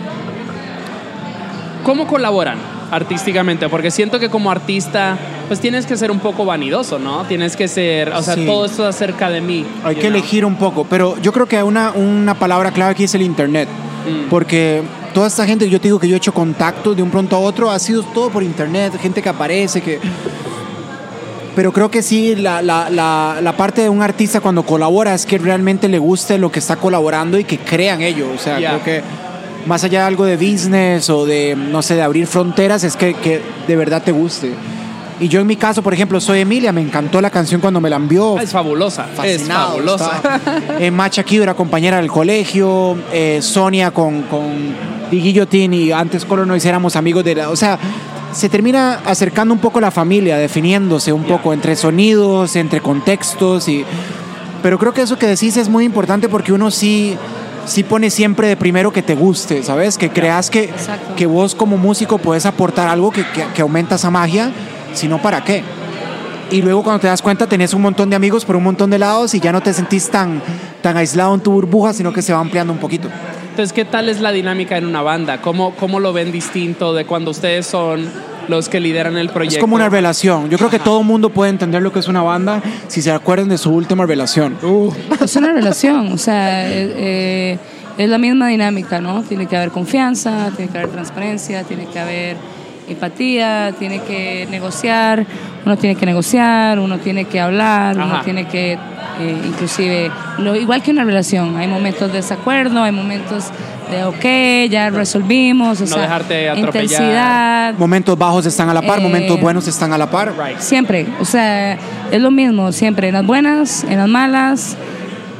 cómo colaboran artísticamente? Porque siento que como artista, pues tienes que ser un poco vanidoso, ¿no? Tienes que ser, o sea, Sí. todo esto acerca de mí. Hay que know? elegir un poco, pero yo creo que una, una palabra clave aquí es el internet. Mm. Porque toda esta gente, yo te digo que yo he hecho contactos de un pronto a otro, ha sido todo por internet, gente que aparece, que... Pero creo que sí, la, la, la, la parte de un artista cuando colabora es que realmente le guste lo que está colaborando y que crean ello. O sea, Ya. creo que más allá de algo de business o de, no sé, de abrir fronteras, es que, que de verdad te guste. Y yo en mi caso, por ejemplo, soy Emilia, me encantó la canción cuando me la envió. Ah, Es fabulosa, es Fascinado, fabulosa. estaba. Eh, Macha Kido era compañera del colegio, eh, Sonia con, con Di Guillotín y antes Color Noise éramos amigos de la... O sea, se termina acercando un poco la familia, definiéndose un poco entre sonidos, entre contextos y... Pero creo que eso que decís es muy importante porque uno sí, sí pone siempre de primero que te guste, ¿sabes? Que creas que, Exacto. que vos como músico puedes aportar algo que, que, que aumenta esa magia, si no, ¿para qué? Y luego cuando te das cuenta tenés un montón de amigos por un montón de lados y ya no te sentís tan, tan aislado en tu burbuja, sino que se va ampliando un poquito. Entonces, ¿qué tal es la dinámica en una banda? ¿Cómo, cómo lo ven distinto de cuando ustedes son los que lideran el proyecto? Es como una revelación. Yo creo que todo el mundo puede entender lo que es una banda si se acuerdan de su última revelación. Es una relación, o sea, eh, eh, es la misma dinámica, ¿no? Tiene que haber confianza, tiene que haber transparencia, tiene que haber empatía, tiene que negociar, uno tiene que negociar, uno tiene que hablar, uno Ajá. tiene que, eh, inclusive, lo, igual que una relación, hay momentos de desacuerdo, hay momentos de, ok, ya resolvimos, o No sea, dejarte atropellar. intensidad, Momentos bajos están a la par, Eh, momentos buenos están a la par. Right. Siempre, o sea, es lo mismo, siempre, en las buenas, en las malas,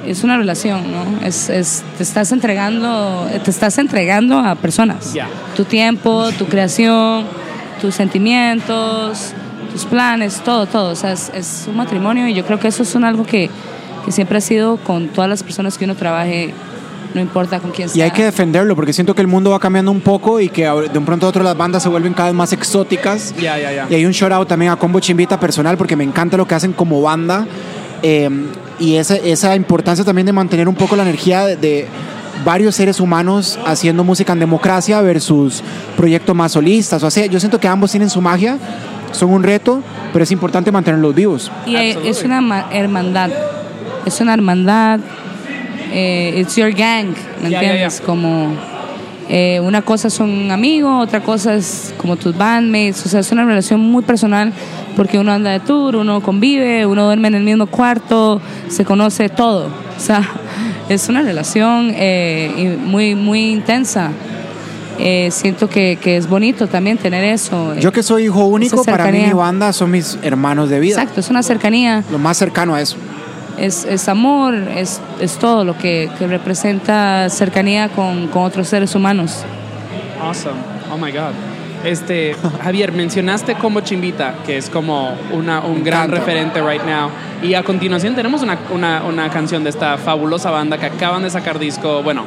es una relación, ¿no? Es, es- te estás entregando, te estás entregando a personas. Tu tiempo, tu creación, tus sentimientos, tus planes, todo, todo. O sea, es, es un matrimonio y yo creo que eso es un algo que, que siempre ha sido con todas las personas que uno trabaje, no importa con quién sea. Y hay que defenderlo porque siento que el mundo va cambiando un poco y que ahora- de un pronto a otro las bandas se vuelven cada vez más exóticas. Ya, ya, ya. Y hay un shout out también a Combo Chimbita personal porque me encanta lo que hacen como banda. eh, y esa, esa importancia también de mantener un poco la energía de, de varios seres humanos haciendo música en democracia versus proyectos más solistas. O sea, yo siento que ambos tienen su magia, son un reto, pero es importante mantenerlos vivos. Y Absolutely. es una ma- hermandad. Es una hermandad. Eh, it's your gang, ¿me entiendes? Como eh, una cosa son amigos, otra cosa es como tus bandmates. O sea, es una relación muy personal porque uno anda de tour, uno convive, uno duerme en el mismo cuarto, se conoce todo. O sea, es una relación eh, muy, muy intensa. Eh, siento que, que es bonito también tener eso. Yo que soy hijo único, para mí mi banda son mis hermanos de vida. Exacto, es una cercanía. Lo más cercano a eso. Es, es amor, es, es todo lo que, que representa cercanía con, con otros seres humanos. Awesome. Oh my God. Este, Javier, mencionaste como Chimbita, que es como una, un gran encanta. referente right now. Y a continuación tenemos una, una, una canción de esta fabulosa banda que acaban de sacar disco. Bueno,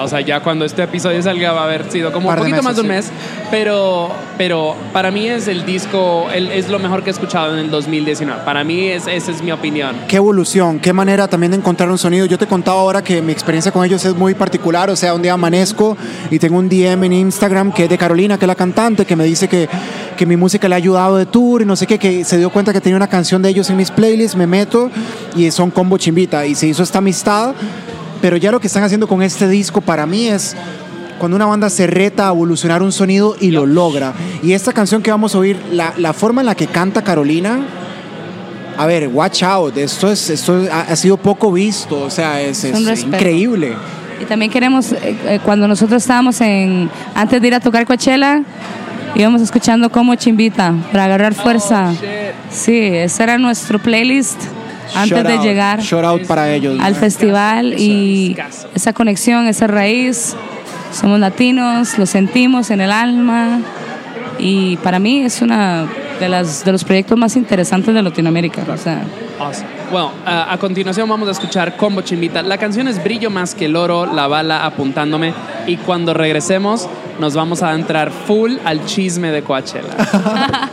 o sea, ya cuando este episodio salga va a haber sido como un poquito más de un meses, mes. Pero, pero para mí es el disco, el- es lo mejor que he escuchado en el 2019. Para mí es, esa es mi opinión. Qué evolución, qué manera también de encontrar un sonido. Yo te contaba ahora que mi experiencia con ellos es muy particular. O sea, un día amanezco y tengo un DM en Instagram que es de Carolina, que es la cantante, que me dice que, que mi música le ha ayudado de tour y no sé qué, que se dio cuenta que tenía una canción de ellos en mis playlists. Me meto y son combo chimbita. Y se hizo esta amistad. Pero ya lo que están haciendo con este disco para mí es cuando una banda se reta a evolucionar un sonido y lo logra. Y esta canción que vamos a oír, la, la forma en la que canta Carolina, a ver, watch out, esto, es, esto ha, ha sido poco visto, o sea, es, increíble. Y también queremos, eh, eh, cuando nosotros estábamos en, antes de ir a tocar Coachella, íbamos escuchando como chimbita para agarrar fuerza. Sí, ese era nuestro playlist antes Shout de out, llegar Shout out para ellos. al festival y esa conexión, esa raíz. Somos latinos, lo sentimos en el alma y para mí es una de, las, de los proyectos más interesantes de Latinoamérica. O sea, Awesome. Bueno, a, a continuación vamos a escuchar Combo Chimbita. La canción es Brillo más que el oro, la bala apuntándome. Y cuando regresemos, nos vamos a entrar full al chisme de Coachella.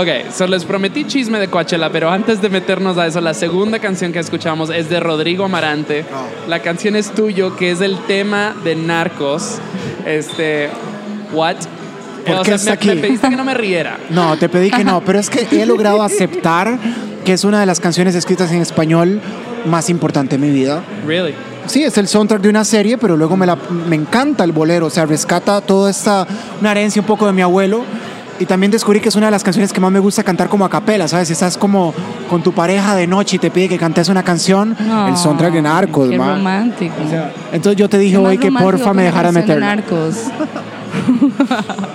ok, so les prometí chisme de Coachella, pero antes de meternos a eso, la segunda canción que escuchamos es de Rodrigo Amarante. La canción es tuyo, que es el tema de Narcos. Este, what? ¿Por o qué sea, está me, aquí? me pediste que no me riera. No, te pedí que no, pero es que he logrado aceptar que es una de las canciones escritas en español más importante en mi vida. Really? Sí, es el soundtrack de una serie, pero luego me, la, me encanta el bolero, o sea, rescata toda esta, una herencia un poco de mi abuelo. Y también descubrí que es una de las canciones que más me gusta cantar como a capela, ¿sabes? Si estás como con tu pareja de noche y te pide que cantes una canción, el soundtrack de Narcos, Qué man. romántico. Entonces yo te dije hoy que porfa que me una dejaras canción de meterla. Narcos.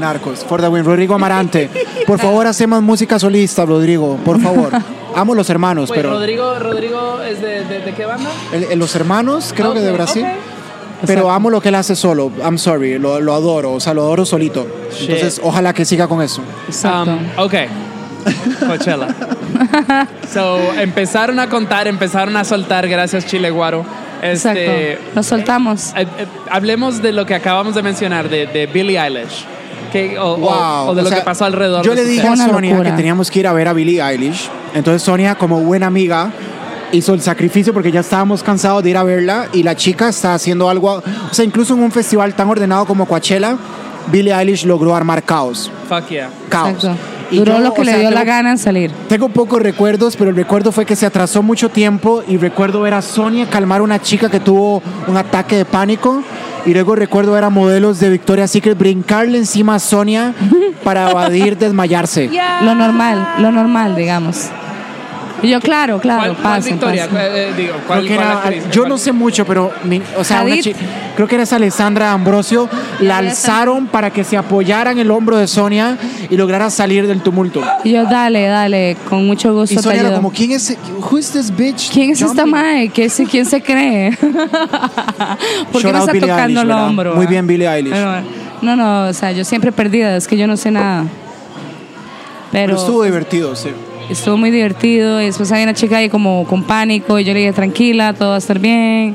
Narcos, for the win. Rodrigo Amarante, por favor hacemos música solista, Rodrigo, por favor. Amo los hermanos, Wait, pero Rodrigo, Rodrigo ¿es de, de, de qué banda? el- el- los hermanos, creo que de Brasil. ok. Pero Exacto. amo lo que él hace solo. I'm sorry, lo, lo adoro, o sea, lo adoro solito. Shit. Entonces, ojalá que siga con eso. Exacto. Um, ok. Coachella. so, empezaron a contar, empezaron a soltar, gracias Chile Guaro. Este, Exacto. Nos soltamos. eh, eh, hablemos de lo que acabamos de mencionar, de, de Billie Eilish. Que, o, o- Wow. o de o lo sea, que pasó alrededor Yo de le dije a Sonia locura. que teníamos que ir a ver a Billie Eilish. Entonces Sonia, como buena amiga, hizo el sacrificio porque ya estábamos cansados de ir a verla y la chica está haciendo algo, o sea, incluso en un festival tan ordenado como Coachella, Billie Eilish logró armar caos. Fuck yeah. Caos. Exacto. Y Duró yo, lo que le sea, dio la tengo- gana en salir. Tengo pocos recuerdos, pero el recuerdo fue que se atrasó mucho tiempo y recuerdo ver a Sonia calmar a una chica que tuvo un ataque de pánico y luego recuerdo ver a modelos de Victoria's Secret brincarle encima a Sonia para evadir desmayarse. Lo normal, lo normal, digamos. Y yo, claro, claro, ¿Cuál, cuál pasen, Victoria? pasen. Eh, digo, ¿cuál, Creo que cuál era- actriz? yo ¿Cuál? no sé mucho, pero mi- o sea, una Hadid. chi- creo que era esa Alessandra Ambrosio. La alzaron para que se apoyara en el hombro de Sonia y lograra salir del tumulto. Y yo, dale, dale, con mucho Y gusto te Sonia era ayudo. como, ¿quién es? Who is this bitch? ¿Quién es esta jumping?" mae? ¿Qué es- ¿Quién se cree? ¿Por qué Shout out está Billie tocando Eilish, el ¿verdad? hombro? Muy ah? bien, Billie Eilish. Pero, no, no, o sea, yo siempre perdida, es que yo no sé nada. Pero, Pero estuvo divertido, sí. Estuvo muy divertido y después había una chica ahí como con pánico y yo le dije, tranquila, todo va a estar bien.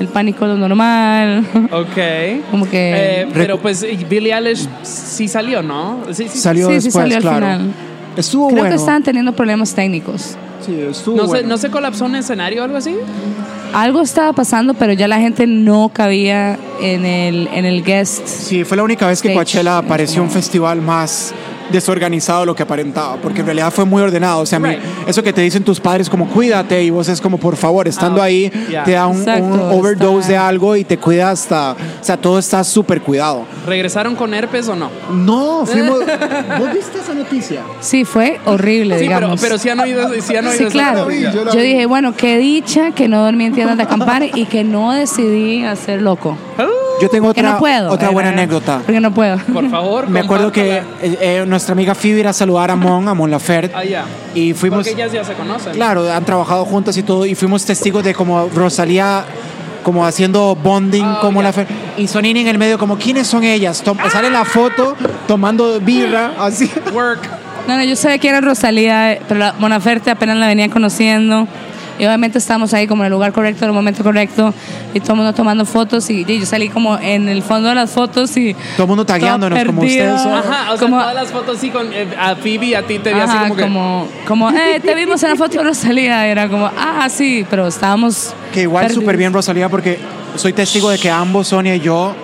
El pánico es lo normal. Ok. Como que- Eh, pero pues Billie Eilish sí salió, ¿no? Sí, sí. Salió Sí, sí después, salió al claro. final. Estuvo Creo bueno. que estaban teniendo problemas técnicos. Sí, estuvo ¿No, se. ¿No se colapsó un escenario o algo así? Algo estaba pasando, pero ya la gente no cabía en el, en el guest. Sí, fue la única vez que Stage. Coachella pareció un festival más desorganizado de lo que aparentaba, porque en realidad fue muy ordenado. O sea, mi- Right. eso que te dicen tus padres como cuídate y vos es como por favor, estando Ah, ahí te da un, Exacto, un overdose está- de algo y te cuida hasta, o sea, todo está súper cuidado. ¿Regresaron con herpes o no? No, fuimos, ¿vos viste esa noticia? Sí, fue horrible, Sí, pero, digamos. pero sí han oído, sí han oído Sí, claro. noticia. yo dije, bueno, qué dicha que no dormí en tiendas de acampar y que no decidí hacer loco. Yo tengo otra, no puedo. otra buena Eh, anécdota. Porque no puedo. Por favor, Me acuerdo que eh, eh, nuestra amiga Phoebe era a saludar a Mon, a Mon Laferte, Ah, ya. y fuimos... Porque ellas ya se conocen. Claro, han trabajado juntas y todo, y fuimos testigos de como Rosalía como haciendo bonding Ah, como ya. la y Sonini en el medio como quiénes son ellas Tom- sale la foto tomando birra así Work. No, no, yo sabía que era Rosalía, pero la Monaferte apenas la venía conociendo. Y obviamente estábamos ahí como en el lugar correcto, en el momento correcto, y todo el mundo tomando fotos. Y, y yo salí como en el fondo de las fotos y. Todo el mundo tagueándonos como ustedes son. Ajá, o sea, Como- todas las fotos sí con eh, a Phoebe y a ti te vi así como que. como, como, eh, te vimos en la foto de Rosalía. Era como, ah, sí, pero estábamos. que igual súper bien Rosalía porque soy testigo de que ambos Sonia y yo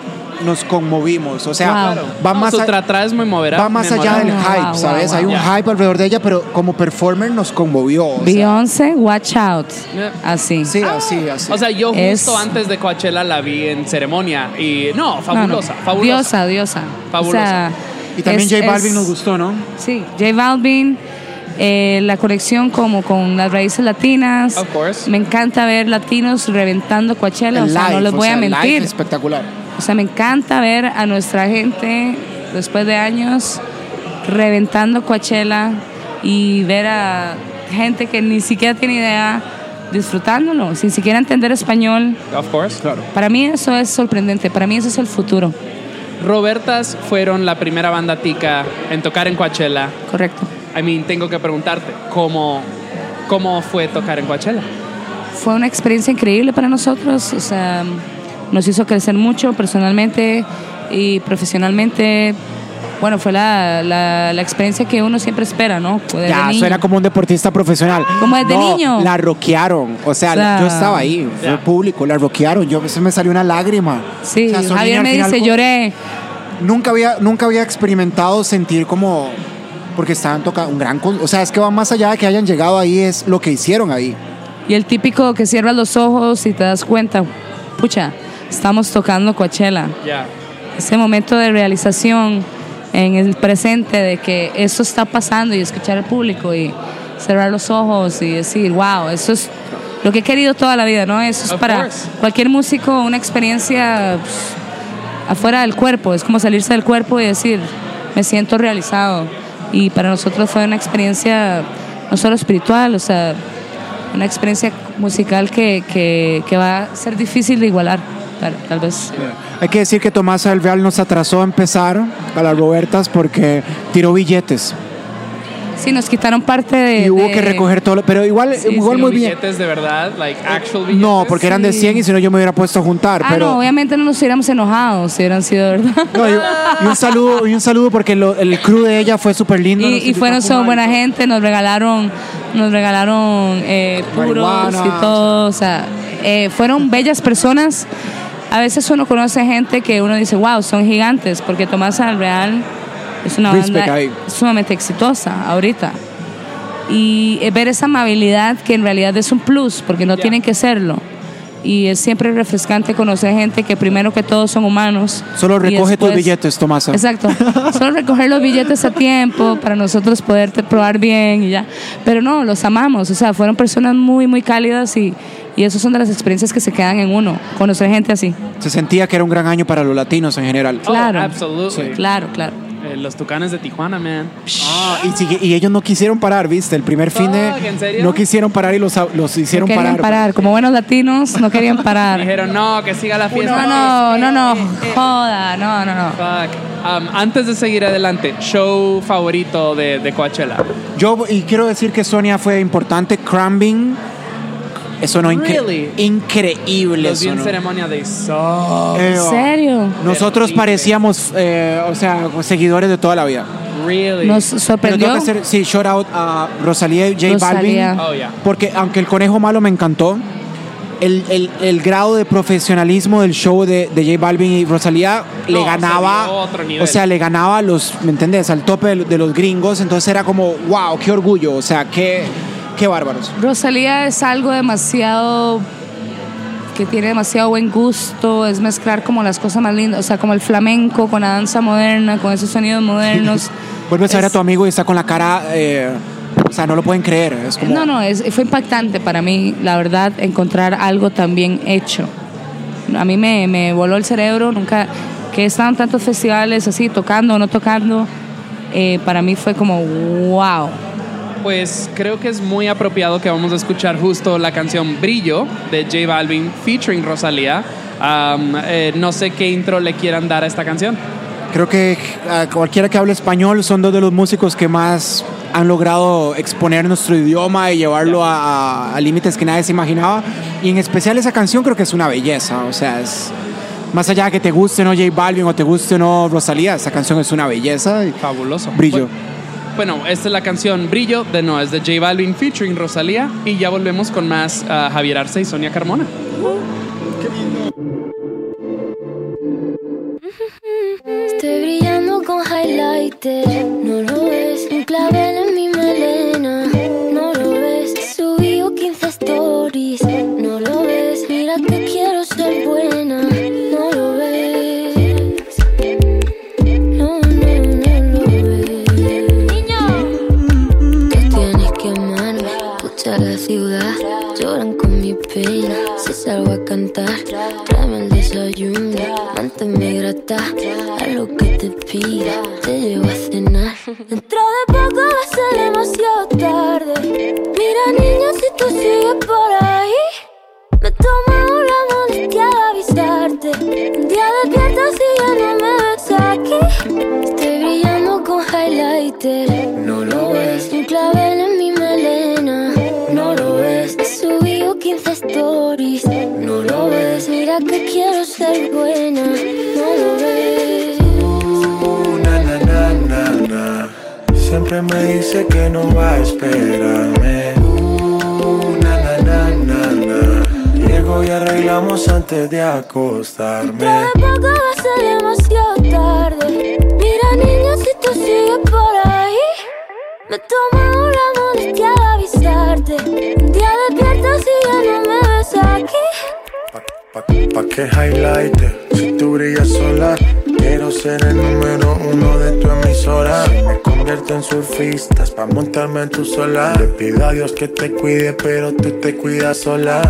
nos conmovimos. O sea, Wow. va No, más su a- va más allá del. Wow, hype, ¿sabes? wow, Hay un hype alrededor de ella, pero como performer nos conmovió. Beyoncé, watch out. Yeah. Así. Sí, así, así. O sea, yo Es- justo antes de Coachella la vi en ceremonia y no, No, no. fabulosa, fabulosa. Diosa, diosa. Fabulosa. O sea, y también es- J Balvin es- nos gustó, ¿no? Sí, J Balvin, eh, la conexión como con las raíces latinas. Of course. Me encanta ver latinos reventando Coachella, o sea, no les o voy sea, a live mentir. espectacular. O sea, me encanta ver a nuestra gente después de años reventando Coachella y ver a gente que ni siquiera tiene idea disfrutándolo, sin siquiera entender español. Of course. Claro. Para mí eso es sorprendente, para mí eso es el futuro, Robertas fueron la primera banda tica en tocar en Coachella. correcto. I mean, tengo que preguntarte, ¿cómo, cómo fue tocar en Coachella? Fue una experiencia increíble para nosotros, o sea, nos hizo crecer mucho personalmente y profesionalmente. Bueno, fue la, la, la experiencia que uno siempre espera, ¿no? Desde Ya, niño. suena como un deportista profesional. Como desde No, niño. La rockearon. O sea, O sea, yo estaba ahí, fue público, la rockearon. Yo, se me salió una lágrima. Sí, O sea, Javier me dice, lloré. Nunca había, nunca había experimentado sentir como. Porque estaban tocando un gran. con- O sea, es que va más allá de que hayan llegado ahí, es lo que hicieron ahí. Y el típico que cierras los ojos y te das cuenta, pucha, estamos tocando Coachella. Ya. Ese momento de realización en el presente de que eso está pasando y escuchar al público y cerrar los ojos y decir, wow, eso es lo que he querido toda la vida, ¿no? Eso es Of para course. cualquier músico una experiencia pues, afuera del cuerpo, es como salirse del cuerpo y decir, me siento realizado. Y para nosotros fue una experiencia no solo espiritual, o sea, una experiencia musical que, que, que va a ser difícil de igualar, tal, tal vez. Hay que decir que Tomás del Real nos atrasó a empezar a las Robertas porque tiró billetes. Sí, nos quitaron parte de... y hubo de- que recoger todo. lo- Pero igual, Sí, igual muy bien. billetes de verdad, like actual billetes. No, porque eran de Sí. 100 y si no yo me hubiera puesto a juntar. Ah, pero, no, obviamente no nos hubiéramos enojado si hubieran sido verdad. No, y, y un saludo, y un saludo porque lo- el crew de ella fue súper lindo. Y, y fueron son buena gente, nos regalaron, nos regalaron eh, puros Marihuana, y todo, o sea, eh, fueron bellas personas. A veces uno conoce gente que uno dice, wow, son gigantes, porque Tomás al Real es una Respect banda ahí. sumamente exitosa ahorita. Y eh, ver esa amabilidad que en realidad es un plus, porque no Ya. tienen que serlo. Y es siempre refrescante conocer gente que primero que todo son humanos. Solo recoge tus billetes, Tomás. Exacto. Solo recoger los billetes a tiempo para nosotros poderte probar bien y ya. Pero no, los amamos. O sea, fueron personas muy, muy cálidas y, y esas son de las experiencias que se quedan en uno. Conocer gente así. Se sentía que era un gran año para los latinos en general. Oh, Claro. absolutely. Claro, claro. Eh, los tucanes de Tijuana, man. Ah, y, sigue- y ellos no quisieron parar, ¿viste? El primer fin de... No quisieron parar y los, los hicieron no querían parar. parar. Como buenos latinos, no querían parar. Dijeron, no, que siga la fiesta. No, no, no, no. Joda, no, no, no. Fuck. Um, antes de seguir adelante, show favorito de, de Coachella. Yo, y quiero decir que Sonia fue importante. Cramping. Eso no Really? increíble. Los sonó. ceremonia de So. ¿En serio? Nosotros parecíamos, eh, o sea, seguidores de toda la vida. Really? Nos Pero sorprendió. tengo que hacer, sí, shout out a Rosalía y J Rosalía. Balvin. Oh, yeah. Porque aunque el conejo malo me encantó, el, el- el grado de profesionalismo del show de, de J Balvin y Rosalía No, le ganaba. O sea, le ganaba a los, ¿me entendés? Al tope de, de los gringos. Entonces era como, wow, qué orgullo. O sea, qué, qué bárbaros. Rosalía es algo demasiado que tiene demasiado buen gusto, es mezclar como las cosas más lindas, o sea, como el flamenco con la danza moderna, con esos sonidos modernos. Vuelves a ver a tu amigo y está con la cara, eh, o sea, no lo pueden creer. Es como, No, no, es, fue impactante para mí, la verdad, encontrar algo tan bien hecho. A mí me, me voló el cerebro, nunca, que en tantos festivales así, tocando o no tocando, eh, para mí fue como, wow. Pues creo que es muy apropiado que vamos a escuchar justo la canción Brillo de J Balvin featuring Rosalía. Um, eh, no sé qué intro le quieran dar a esta canción. Creo que a cualquiera que hable español son dos de los músicos que más han logrado exponer nuestro idioma y llevarlo a, a- a límites que nadie se imaginaba. Y en especial esa canción creo que es una belleza. O sea, es más allá de que te guste o no J Balvin o te guste o no Rosalía, esa canción es una belleza. y Fabuloso. Brillo. Bueno, esta es la canción Brillo de no, es de J Balvin featuring Rosalía. Y ya volvemos con más ah, Javier Arce y Sonia Carmona. Estoy brillando con highlighter, no lo ves. Un clavel en mi melena, no lo ves. Subí 15 stories, cantar. Tráeme el desayuno, manténme grata. A lo que te pida, te llevo a cenar. Dentro de poco va a ser demasiado tarde. Mira, niño, si tú sigues por ahí, me tomo la molestia de avisarte. Un día despiertas y ya no me ves aquí. Estoy brillando con highlighter. No lo ves. Un clavel en 15 stories. No lo ves. Mira que quiero ser buena. No lo ves. Uh, na, na, na, na, na. Siempre me dice que no va a esperarme. Uh, na, na, na, na, na. Llego y arreglamos antes de acostarme. Dentro de poco va a ser demasiado tarde. Mira, niño, si tú sigues por ahí, me tomo la molestia de avisarte. Ya no me aquí. Pa, pa que highlighter, si tú brillas sola, quiero ser el número uno de tu emisora. Me convierto en surfistas pa montarme en tu sola. Le pido a Dios que te cuide, pero tú te cuidas sola.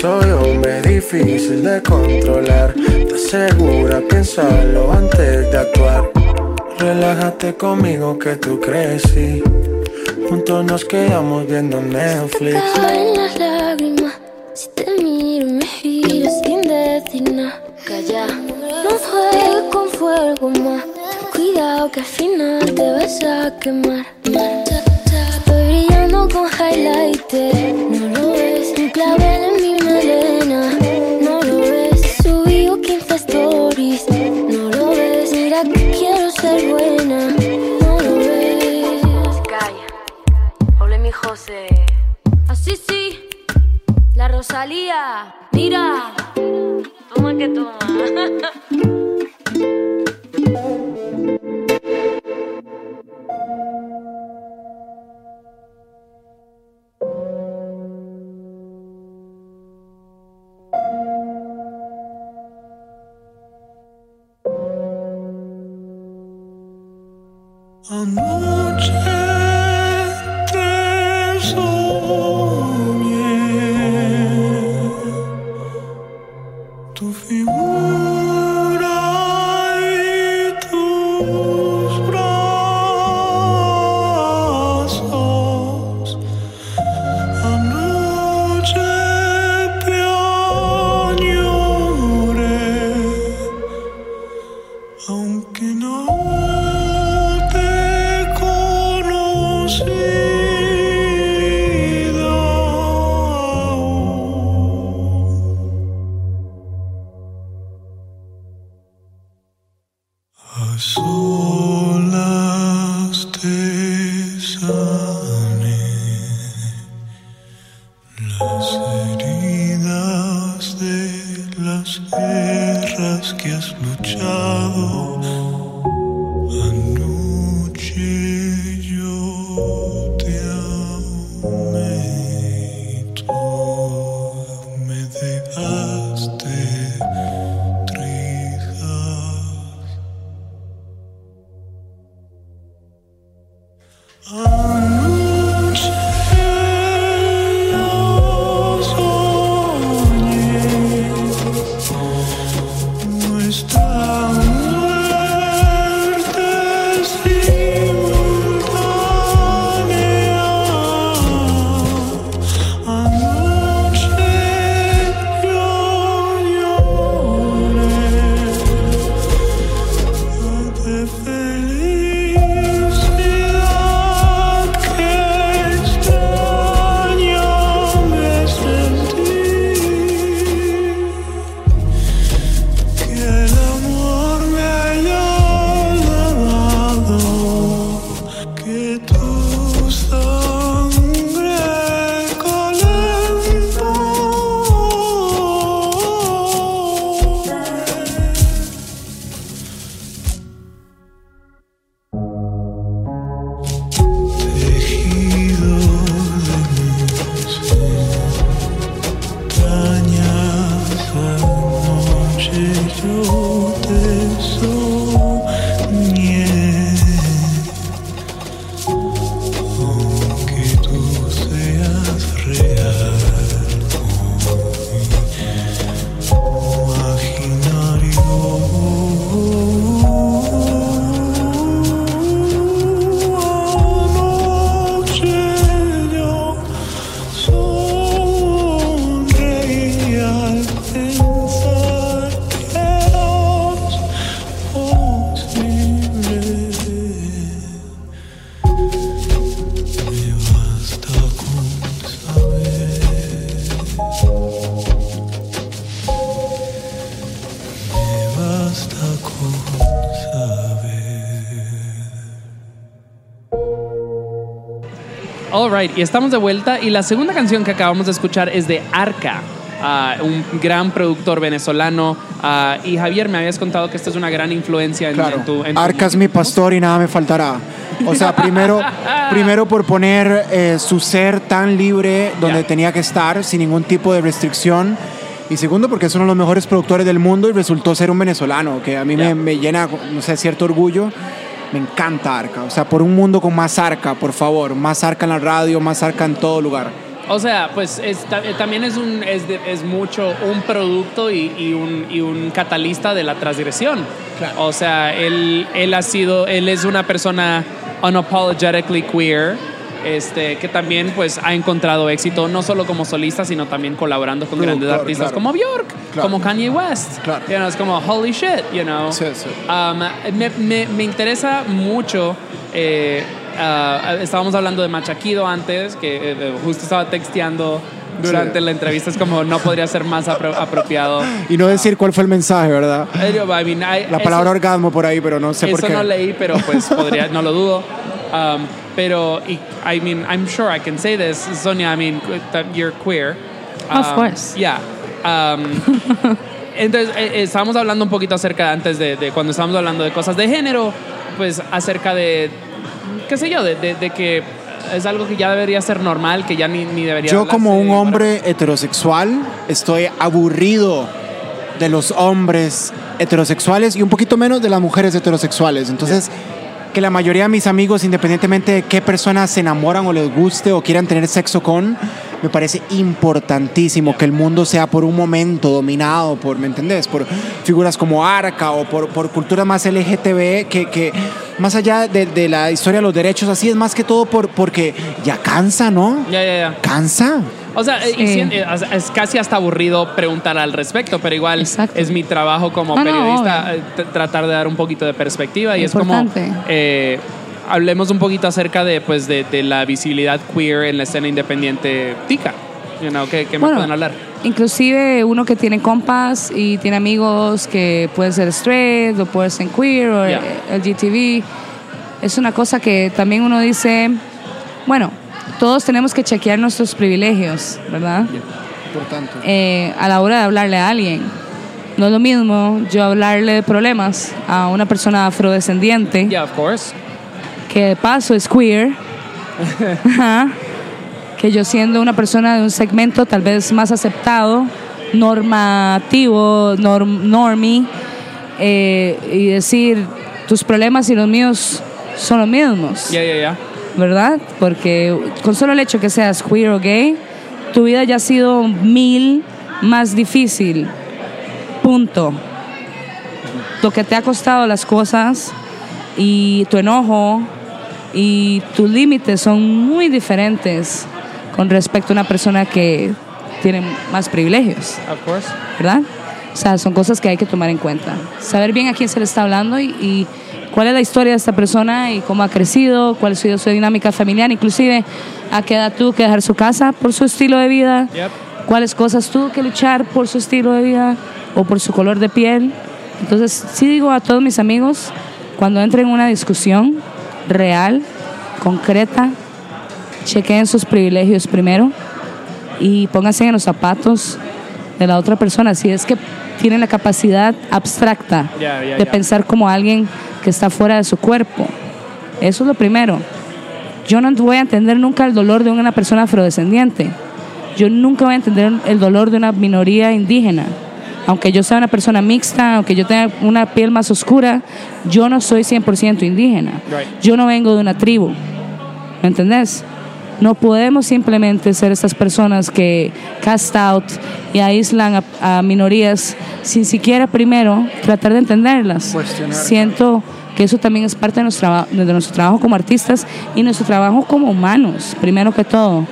Soy hombre difícil de controlar. ¿Estás segura? Piénsalo antes de actuar. Relájate conmigo que tú crecí. Juntos nos quedamos viendo Netflix. Si te miro me giro sin decir nada. Calla, no juegues con fuego más. Ten cuidado que al final te vas a quemar. Estoy brillando con highlighter, no lo ves. Un clavel en mi melena, no lo ves. Subí 15 stories, Rosalía. Mira, Toma que toma. Anoche right. Y estamos de vuelta. Y la segunda canción que acabamos de escuchar es de Arca, ah, un gran productor venezolano. Ah, y Javier, me habías contado que esta es una gran influencia en, Claro. en tu. en tu- Arca es mi pastor y nada me faltará. O sea, primero, primero por poner eh, su ser tan libre donde Ya. tenía que estar, sin ningún tipo de restricción. Y segundo, porque es uno de los mejores productores del mundo y resultó ser un venezolano, que a mí Ya. me, me llena, no sé, cierto orgullo. Me encanta Arca. O sea, por un mundo con más Arca, por favor. Más Arca en la radio, más Arca en todo lugar. O sea, pues es- eh, también es, un, es, de- es mucho un producto y, y un, y un catalista de la transgresión. O sea, él, él ha sido, él es una persona unapologetically queer, este, que también pues ha encontrado éxito no solo como solista, sino también colaborando con grandes artistas claro. como Bjork, Claro. como Kanye West. Claro. You know, es como holy shit, you know. Sí, sí. Um, me, me- me interesa mucho. eh, ah, estábamos hablando de Machaquido antes, que eh, justo estaba texteando durante Sí. la entrevista. Es como no podría ser más apro- apropiado. Y no decir cuál fue el mensaje, ¿verdad? Eh, yo, I mean, I- La eso- palabra orgasmo por ahí, pero no sé por eso qué. no leí, pero pues podría, no lo dudo. Um, pero, y- I mean, I'm sure I can say this, Sonia. I mean, that you're queer. Of Um, course. Yeah. Um, entonces, eh, eh, estábamos hablando un poquito acerca, antes de, de cuando estábamos hablando de cosas de género, pues acerca de, qué sé yo, de, de- de que es algo que ya debería ser normal, que ya ni, ni debería Yo como un hombre heterosexual estoy aburrido de los hombres heterosexuales y un poquito menos de las mujeres heterosexuales. Entonces, que la mayoría de mis amigos, independientemente de qué personas se enamoran o les guste o quieran tener sexo con, me parece importantísimo que el mundo sea por un momento dominado por, ¿me entendés? Por figuras como Arca o por, por cultura más LGTB, que, que más allá de, de la historia de los derechos, así es más que todo por, porque ya cansa, ¿no? Ya, ya, ya. Cansa. O sea, eh, Sí. es casi hasta aburrido preguntar al respecto, pero igual Exacto. es mi trabajo como No, periodista eh, tratar de dar un poquito de perspectiva y es como eh, hablemos un poquito acerca de pues de, de la visibilidad queer en la escena independiente tica, you know, que me Bueno, pueden hablar. Inclusive uno que tiene compas y tiene amigos que pueden ser straight o pueden ser queer o Ya. LGTB. Es una cosa que también uno dice, bueno, todos tenemos que chequear nuestros privilegios, ¿verdad? Por tanto. Eh, a la hora de hablarle a alguien. No es lo mismo yo hablarle de problemas a una persona afrodescendiente Yeah, of course. Que de paso es queer, Ajá. que yo siendo una persona de un segmento tal vez más aceptado, normativo, norm, normie, eh, y decir tus problemas y los míos son los mismos, Ya, ya, ya. ¿verdad? Porque con solo el hecho que seas queer o gay, tu vida ya ha sido mil más difícil. Punto. Lo que te ha costado las cosas y tu enojo y tus límites son muy diferentes con respecto a una persona que tiene más privilegios, Of course. ¿verdad? O sea, son cosas que hay que tomar en cuenta. Saber bien a quién se le está hablando y, y cuál es la historia de esta persona y cómo ha crecido, cuál ha sido su dinámica familiar, inclusive a qué edad tuvo que dejar su casa por su estilo de vida, Yep. cuáles cosas tuvo que luchar por su estilo de vida o por su color de piel. Entonces, sí digo a todos mis amigos, cuando entren en una discusión real, concreta, chequeen sus privilegios primero y pónganse en los zapatos de la otra persona. Si es que tienen la capacidad abstracta de pensar como alguien que está fuera de su cuerpo. Eso es lo primero. Yo no voy a entender nunca el dolor de una persona afrodescendiente. Yo nunca voy a entender el dolor de una minoría indígena. Aunque yo sea una persona mixta, aunque yo tenga una piel más oscura, yo no soy 100% indígena. Right. Yo no vengo de una tribu. ¿Me entendés? No podemos simplemente ser estas personas que cast out y aíslan a, a minorías sin siquiera primero tratar de entenderlas. Siento que eso también es parte de nuestro, de nuestro trabajo como artistas y nuestro trabajo como humanos, primero que todo.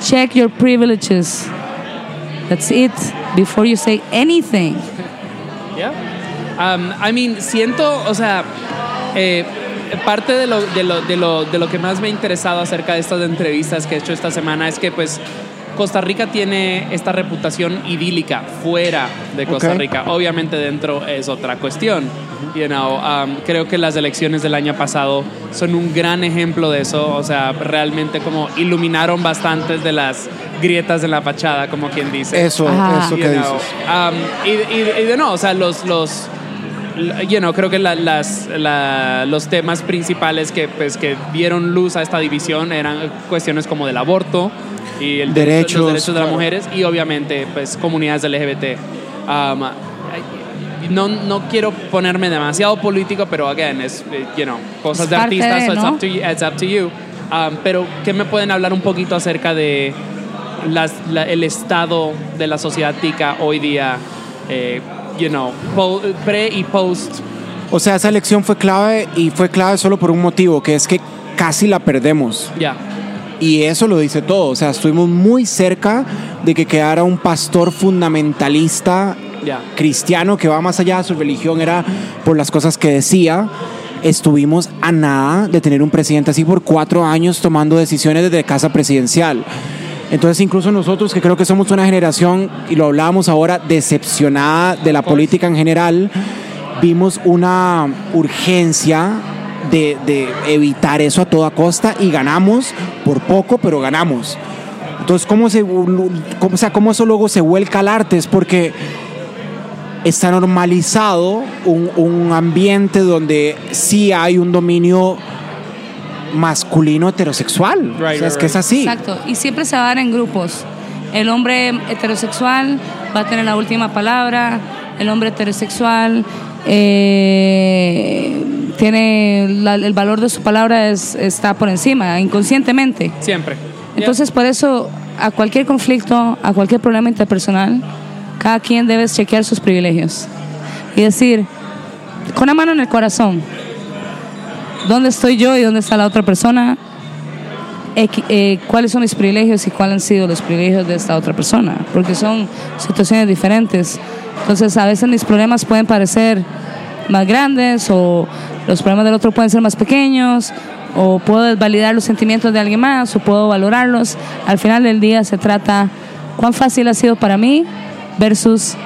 Check your privileges. That's it. Before you say anything. Yeah. Um, I mean, siento, o sea, eh, parte de lo, de, lo, de, lo, de lo que más me ha interesado acerca de estas entrevistas que he hecho esta semana es que, pues, Costa Rica tiene esta reputación idílica fuera de Costa. Rica. Obviamente dentro es otra cuestión. You know, um, creo que las elecciones del año pasado son un gran ejemplo de eso. O sea, realmente como iluminaron bastantes de las grietas en la fachada, como quien dice. Eso, Ajá. eso You que dices. um, y, y- y de no, o sea, los, los you know, creo que la- las, la- los temas principales que, pues, que dieron luz a esta división eran cuestiones como del aborto y el derecho- Derechos, los derechos de las mujeres y obviamente pues comunidades LGBT. Um, no, no quiero ponerme demasiado político, pero again, es, eh, you know, cosas Es de artistas, de, so it's, ¿no? up to you, it's up to you. Um, pero, ¿qué me pueden hablar un poquito acerca de las- la- el estado de la sociedad tica hoy día, eh, you know, pre y post? O sea, esa elección fue clave y fue clave solo por un motivo, que es que casi la perdemos. Ya, Y eso lo dice todo. O sea, estuvimos muy cerca de que quedara un pastor fundamentalista ya. cristiano que va más allá de su religión, era por las cosas que decía. Estuvimos a nada de tener un presidente así por cuatro años tomando decisiones desde casa presidencial. Entonces, incluso nosotros, que creo que somos una generación, y lo hablábamos ahora, decepcionada de la política en general, vimos una urgencia de, de evitar eso a toda costa y ganamos por poco, pero ganamos. Entonces, ¿cómo, se, cómo, o sea, ¿cómo eso luego se vuelca al arte? Es porque está normalizado un, un ambiente donde sí hay un dominio masculino heterosexual. Right, o sea, es que es así. Exacto, y siempre se va a dar en grupos. El hombre heterosexual va a tener la última palabra, el hombre heterosexual eh, tiene la- el valor de su palabra es, está por encima, inconscientemente. Siempre. Entonces, por eso, a cualquier conflicto, a cualquier problema interpersonal, cada quien debe chequear sus privilegios y decir, con la mano en el corazón, ¿dónde estoy yo y dónde está la otra persona? Eh, ¿Cuáles son mis privilegios y cuáles han sido los privilegios de esta otra persona? Porque son situaciones diferentes. Entonces, a veces mis problemas pueden parecer más grandes o los problemas del otro pueden ser más pequeños o puedo validar los sentimientos de alguien más o puedo valorarlos. Al final del día se trata cuán fácil ha sido para mí versus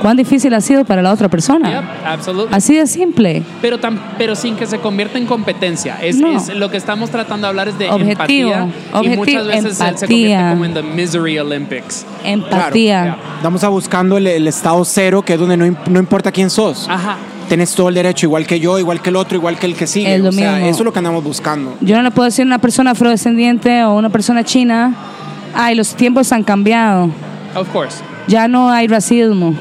cuán difícil ha sido para la otra persona. Yep. Así de simple. Pero, tam- pero sin que se convierta en competencia. Es, No. es lo que estamos tratando de hablar es de Objetivo, empatía. y objetivo, muchas veces se- se convierte empatía. como en the misery Olympics. Empatía. Claro, Estamos a buscando el, el estado cero, que es donde no, no importa quién sos. Ajá. Tenés todo el derecho, igual que yo, igual que el otro, igual que el que sigue. Es o sea, eso es lo que andamos buscando. Yo no le puedo decir a una persona afrodescendiente o una persona china, ay, los tiempos han cambiado, Of course. ya no hay racismo.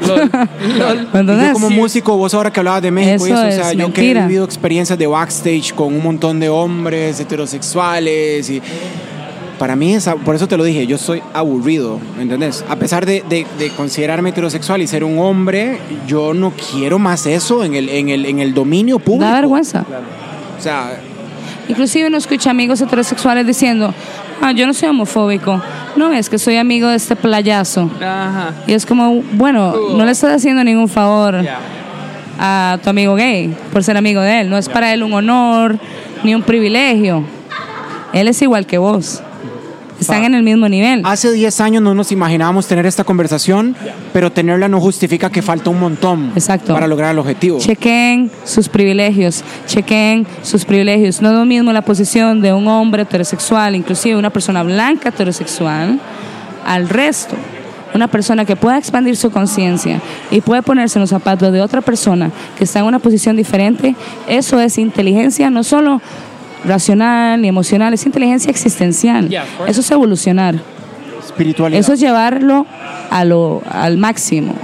Lol, yo como músico, vos ahora que hablabas de México, Eso eso, o sea, es yo que he mentira. vivido experiencias de backstage con un montón de hombres heterosexuales y para mí, es, por eso te lo dije, yo soy aburrido, ¿me entendés? A pesar de, de- de considerarme heterosexual y ser un hombre, yo no quiero más eso en el, en el, en el dominio público. Da vergüenza. O sea, Inclusive uno escucha amigos heterosexuales diciendo, ah, yo no soy homofóbico, no es que soy amigo de este playazo. Ajá. Y es como, bueno, no le estás haciendo ningún favor a tu amigo gay por ser amigo de él. No es para él un honor ni un privilegio. Él es igual que vos. Están en el mismo nivel. hace 10 años no nos imaginábamos tener esta conversación, pero tenerla no justifica que falta un montón Exacto. para lograr el objetivo. Chequen sus privilegios, chequen sus privilegios. No es lo mismo la posición de un hombre heterosexual, inclusive una persona blanca heterosexual, al resto. Una persona que pueda expandir su conciencia y puede ponerse en los zapatos de otra persona que está en una posición diferente, eso es inteligencia no solo racional ni emocional, es inteligencia existencial. Yeah. Eso es evolucionar. Espiritualidad. Eso es llevarlo a lo, al máximo.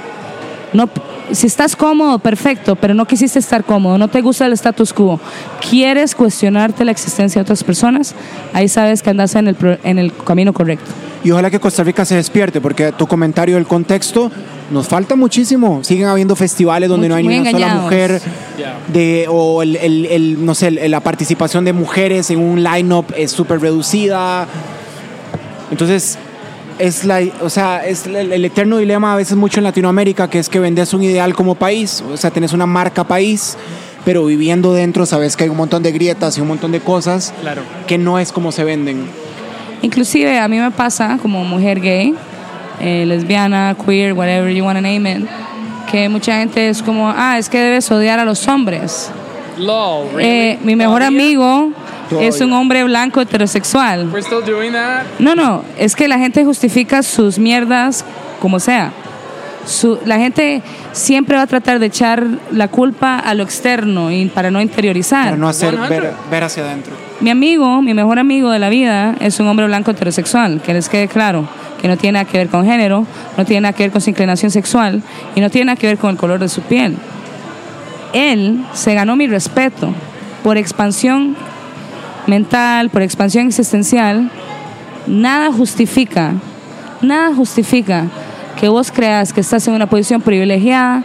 No, si estás cómodo, perfecto, pero no quisiste estar cómodo, no te gusta el status quo, quieres cuestionarte la existencia de otras personas, ahí sabes que andas en el, en el camino correcto. Y ojalá que Costa Rica se despierte, porque tu comentario del contexto nos falta muchísimo. Siguen habiendo festivales donde Muy- no hay ni una sola engañados. mujer, Ya. de, o el, el- el, no sé, la participación de mujeres en un line-up es súper reducida. Entonces, es, la, o sea, es el, el eterno dilema a veces mucho en Latinoamérica, que es que vendes un ideal como país, o sea, tenés una marca país, pero viviendo dentro sabes que hay un montón de grietas y un montón de cosas Claro. que no es como se venden. Inclusive a mí me pasa como mujer gay, eh, lesbiana, queer, whatever you want to name it, que mucha gente es como, ah, es que debes odiar a los hombres. Lol, really? Eh, mi mejor Es un hombre blanco heterosexual. We're still doing that? No, no, es que la gente justifica sus mierdas como sea. Su- la gente siempre va a tratar de echar la culpa a lo externo y para no interiorizar. Para no hacer 100. ver, ver hacia adentro. Mi amigo, mi mejor amigo de la vida, es un hombre blanco heterosexual, que les quede claro, que no tiene nada que ver con género, no tiene nada que ver con su inclinación sexual y no tiene nada que ver con el color de su piel. Él se ganó mi respeto por expansión mental, por expansión existencial. Nada justifica, nada justifica que vos creas que estás en una posición privilegiada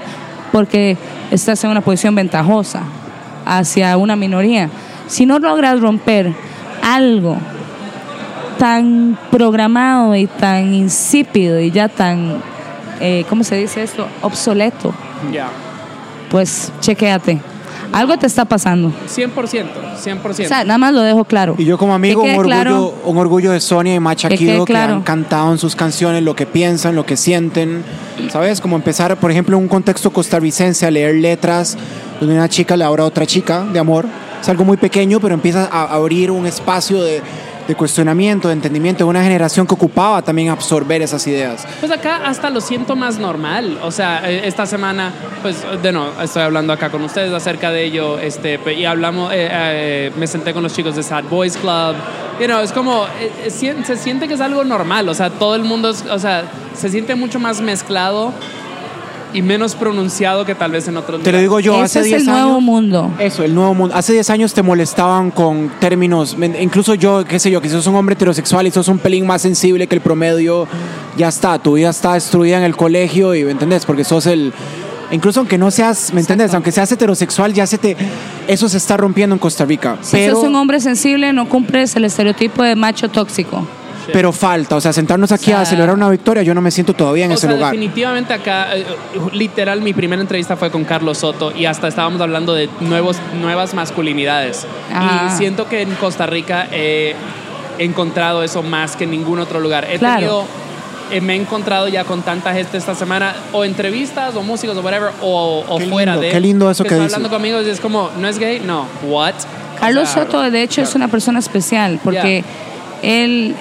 porque estás en una posición ventajosa hacia una minoría. Si no logras romper algo tan programado y tan insípido y ya tan, eh, ¿cómo se dice esto? Obsoleto, Yeah. pues chequéate. Algo te está pasando. 100%, 100%. O sea, nada más lo dejo claro. Y yo como amigo, Que un orgullo, claro- un orgullo de Sonia y Macha Que que claro. han cantado en sus canciones lo que piensan, lo que sienten. ¿Sabes? Como empezar, por ejemplo, en un contexto costarricense a leer letras donde una chica le habla a otra chica de amor. Es algo muy pequeño, pero empieza a abrir un espacio de, de cuestionamiento, de entendimiento de una generación que ocupaba también absorber esas ideas. Pues acá hasta lo siento más normal. O sea, eh, esta semana, pues, de no, estoy hablando acá con ustedes acerca de ello. Este, y hablamos, eh, eh, me senté con los chicos de Sad Boys Club. You know, es como, eh, eh, se siente que es algo normal. O sea, todo el mundo, es- o sea, se siente mucho más mezclado y menos pronunciado que tal vez en otros Te lo digo yo, Ese hace es 10 el años. nuevo mundo. Eso, el nuevo mundo. Hace 10 años te molestaban con términos, incluso yo, qué sé yo, que sos un hombre heterosexual y sos un pelín más sensible que el promedio, ya está, tu vida está destruida en el colegio y, ¿me entendés? Porque sos el... Incluso aunque no seas, ¿me entendés? Aunque seas heterosexual, ya se te... Eso se está rompiendo en Costa Rica. Si pero, sos un hombre sensible, no cumples el estereotipo de macho tóxico. Pero falta, o sea, sentarnos aquí O sea- a celebrar una victoria, yo no me siento todavía en O ese sea, lugar. definitivamente acá, eh, literal, mi primera entrevista fue con Carlos Soto y hasta estábamos hablando de nuevos, nuevas masculinidades. Ah. Y siento que en Costa Rica he encontrado eso más que en ningún otro lugar. He Claro. tenido, eh, me he encontrado ya con tanta gente esta semana, o entrevistas, o músicos, o whatever, o, o Qué fuera lindo, de. qué lindo eso que está dices. hablando conmigo y es como, ¿no es gay? No. ¿What? Carlos O sea, Soto, de hecho, es una persona especial porque él,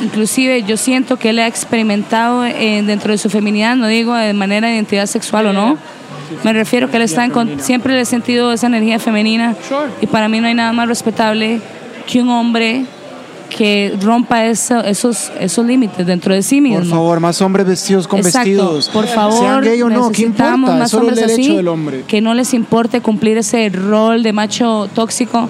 inclusive, yo siento que él ha experimentado eh, dentro de su feminidad, no digo de manera de identidad sexual o no. Me refiero que él está en con- siempre le he sentido esa energía femenina y para mí no hay nada más respetable que un hombre que rompa eso- esos esos límites dentro de sí mismo. Por favor, más hombres vestidos con Exacto. vestidos. Por favor, Sean gay o no, ¿qué necesitamos importa? más solo hombres así, del hombre. que no les importe cumplir ese rol de macho tóxico.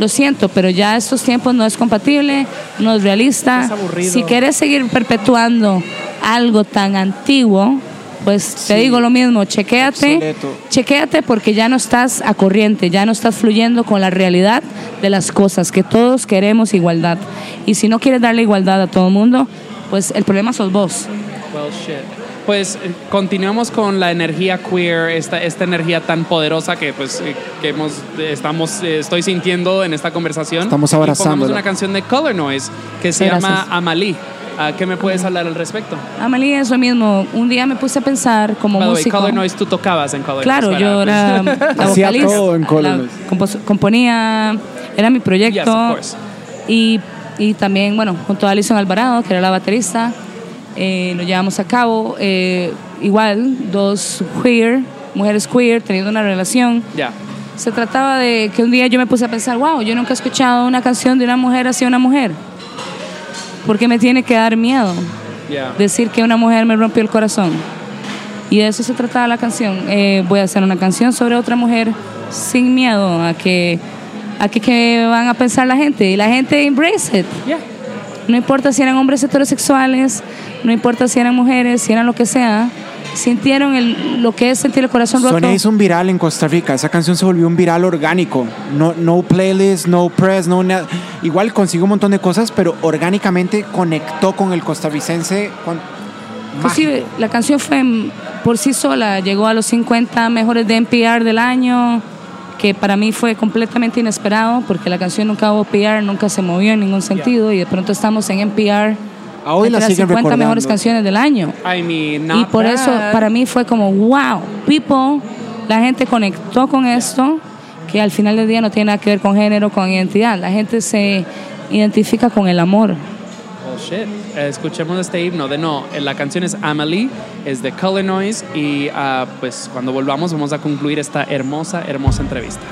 Lo siento, pero ya estos tiempos no es compatible, no es realista. Es aburrido. Si quieres seguir perpetuando algo tan antiguo, pues te Sí. digo lo mismo, chequéate, Obsoleto. chequéate porque ya no estás a corriente, ya no estás fluyendo con la realidad de las cosas, que todos queremos igualdad. Y si no quieres darle igualdad a todo el mundo, pues el problema sos vos. Well, shit. Pues eh, continuamos con la energía queer, esta, esta energía tan poderosa que pues eh, que hemos estamos eh, estoy sintiendo en esta conversación. Estamos abrazándola. una canción de Color Noise que se Gracias. llama Amalí. Ah, ¿Qué me puedes hablar al respecto? Amelie, eso mismo. Un día me puse a pensar como By the way, músico. Color Noise, tú tocabas en Color Claro, Noise. yo era la Hacía vocalista. todo en Color la Noise. compos- componía, era mi proyecto. Yes, of course. y, y también, bueno, junto a Alison Alvarado, que era la baterista, eh, lo llevamos a cabo. eh, igual, dos queer, mujeres queer, teniendo una relación. Ya. Se trataba de que un día yo me puse a pensar, wow, yo nunca he escuchado una canción de una mujer hacia una mujer. ¿Por qué me tiene que dar miedo? Ya. decir que una mujer me rompió el corazón. Y de eso se trataba la canción. Eh, voy a hacer una canción sobre otra mujer sin miedo a que a que, que van a pensar la gente. Y la gente embrace it. Ya. No importa si eran hombres heterosexuales, no importa si eran mujeres, si eran lo que sea. Sintieron el- lo que es sentir el corazón roto. Sonia hizo un viral en Costa Rica. Esa canción se volvió un viral orgánico. No, no playlist, no press, no nada. Igual consiguió un montón de cosas, pero orgánicamente conectó con el costarricense. Con... Inclusive, la canción fue por sí sola, llegó a los 50 mejores de NPR del año. Que para mí fue completamente inesperado porque la canción nunca hubo PR, nunca se movió en ningún sentido y de pronto estamos en NPR A hoy la entre las siguen 50 mejores recordando. canciones del año. I mean, Y por eso para mí fue como, wow, people, la gente conectó con esto, que al final del día no tiene nada que ver con género, con identidad. La gente se identifica con el amor. Oh. Eh, escuchemos este himno. De no, eh, la canción es Amelie, es de Color Noise y ah, pues cuando volvamos vamos a concluir esta hermosa, hermosa entrevista.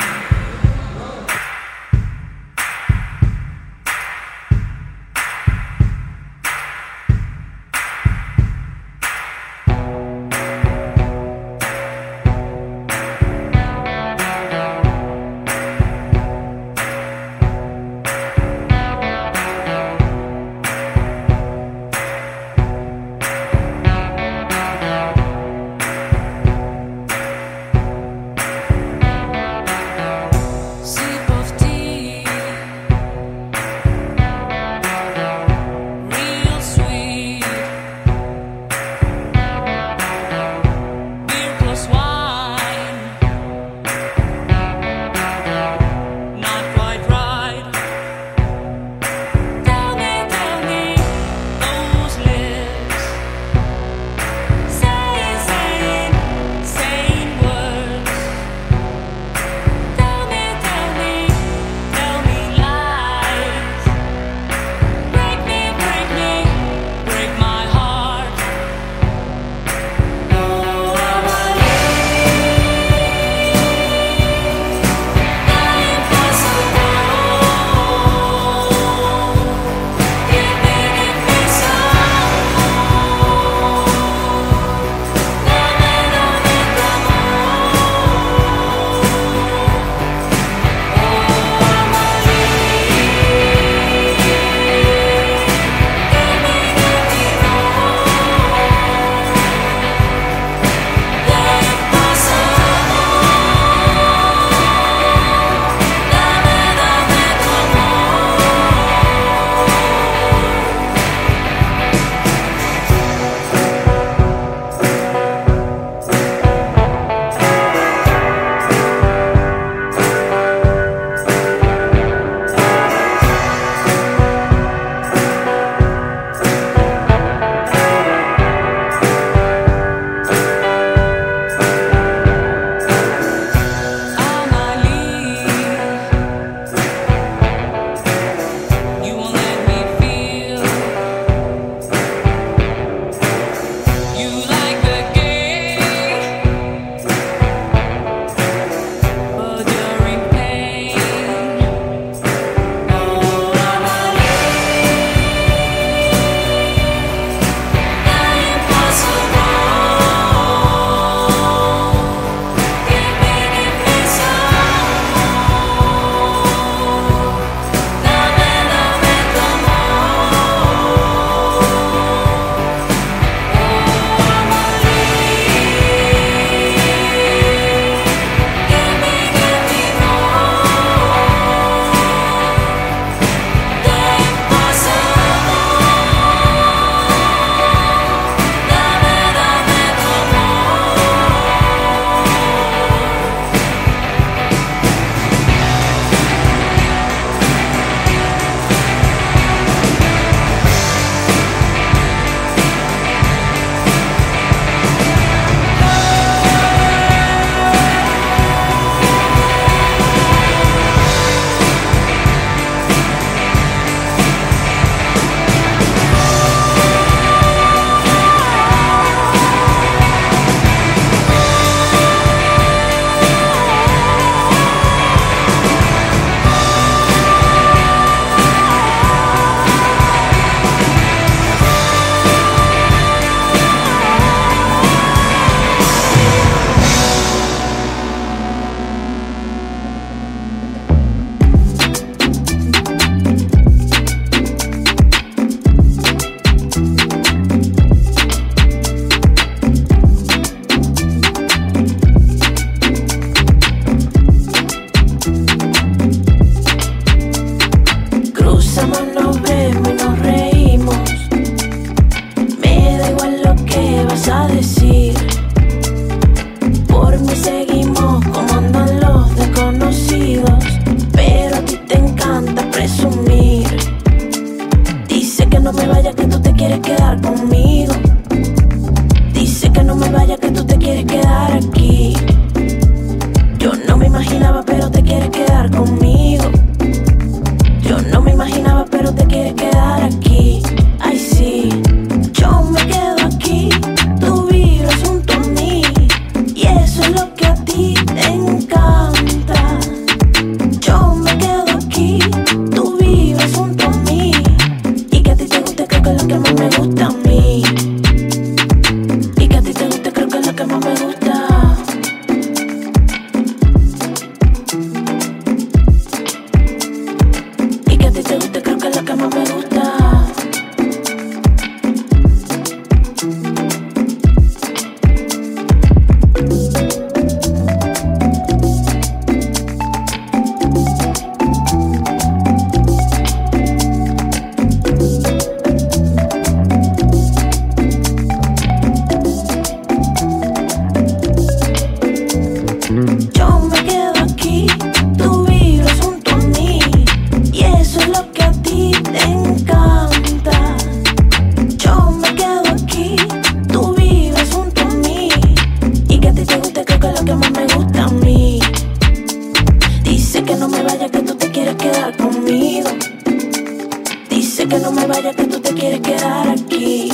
aquí.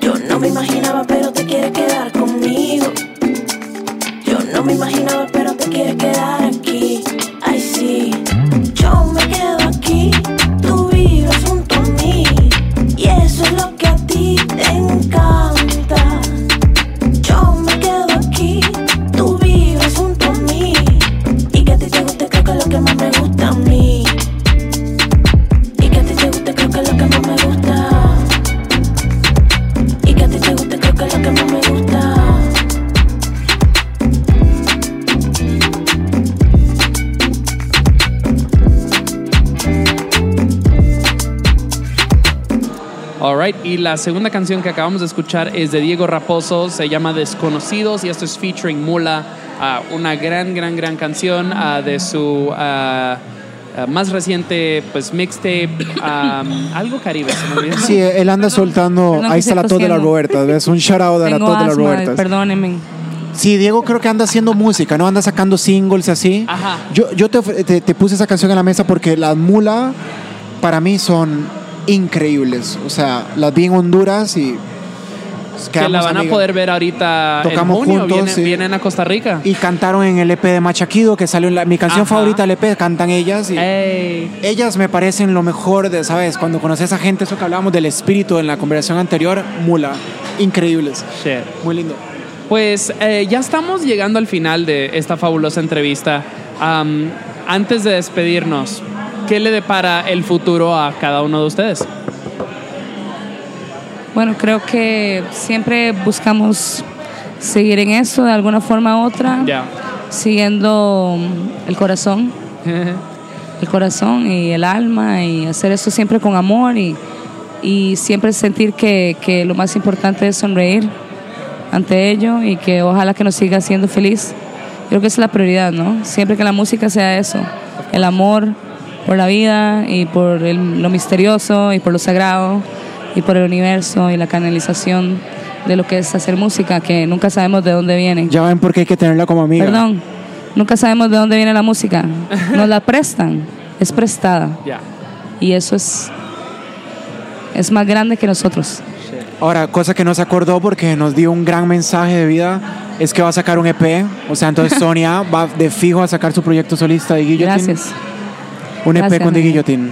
Yo no me imaginaba, pero te quieres quedar conmigo. Yo no me imaginaba, pero te quieres quedar aquí. Alright, y la segunda canción que acabamos de escuchar es de Diego Raposo, se llama Desconocidos y esto es featuring Mula, ah, una gran, gran, gran canción ah, de su ah, más reciente pues mixtape, um, algo caribe, se me olvidó. Sí, él anda soltando. Perdón, ahí está la tos de la. Roberta. ¿Ves? Un shout out de la Tengo tos de la asma, Roberta. perdónenme. Sí, Diego creo que anda haciendo música, ¿no? Anda sacando singles así. Ajá. Yo, yo te, te- te puse esa canción en la mesa porque las Mula para mí son increíbles. O sea, las vi en Honduras y. que la van a amigas. poder ver ahorita Tocamos en junio, juntos, vienen, sí. vienen a Costa Rica. Y cantaron en el EP de Machaquido, que salió la, mi canción Ajá. favorita del EP, cantan ellas. Y Ey. ellas me parecen lo mejor de, ¿sabes? Cuando conoces a gente, eso que hablábamos del espíritu en la conversación anterior, Mula. Increíbles. Shit. Muy lindo. Pues eh, ya estamos llegando al final de esta fabulosa entrevista. Am, antes de despedirnos, ¿qué le depara el futuro a cada uno de ustedes? Bueno, creo que siempre buscamos seguir en esto de alguna forma u otra, siguiendo el corazón, el corazón y el alma y hacer esto siempre con amor y, y siempre sentir que, que lo más importante es sonreír ante ello y que ojalá que nos siga siendo feliz. Creo que esa es la prioridad, ¿no? Siempre que la música sea eso, el amor por la vida y por el- lo misterioso y por lo sagrado y por el universo y la canalización de lo que es hacer música, que nunca sabemos de dónde viene. Ya ven por qué hay que tenerla como amiga. Perdón, nunca sabemos de dónde viene la música. Nos la prestan, es prestada. Ya. Y eso es, es más grande que nosotros. Ahora, cosa que no se acordó porque nos dio un gran mensaje de vida es que va a sacar un EP. O sea, entonces Sonia va de fijo a sacar su proyecto solista de Guillotín. Gracias. Un EP con The. Guillotine.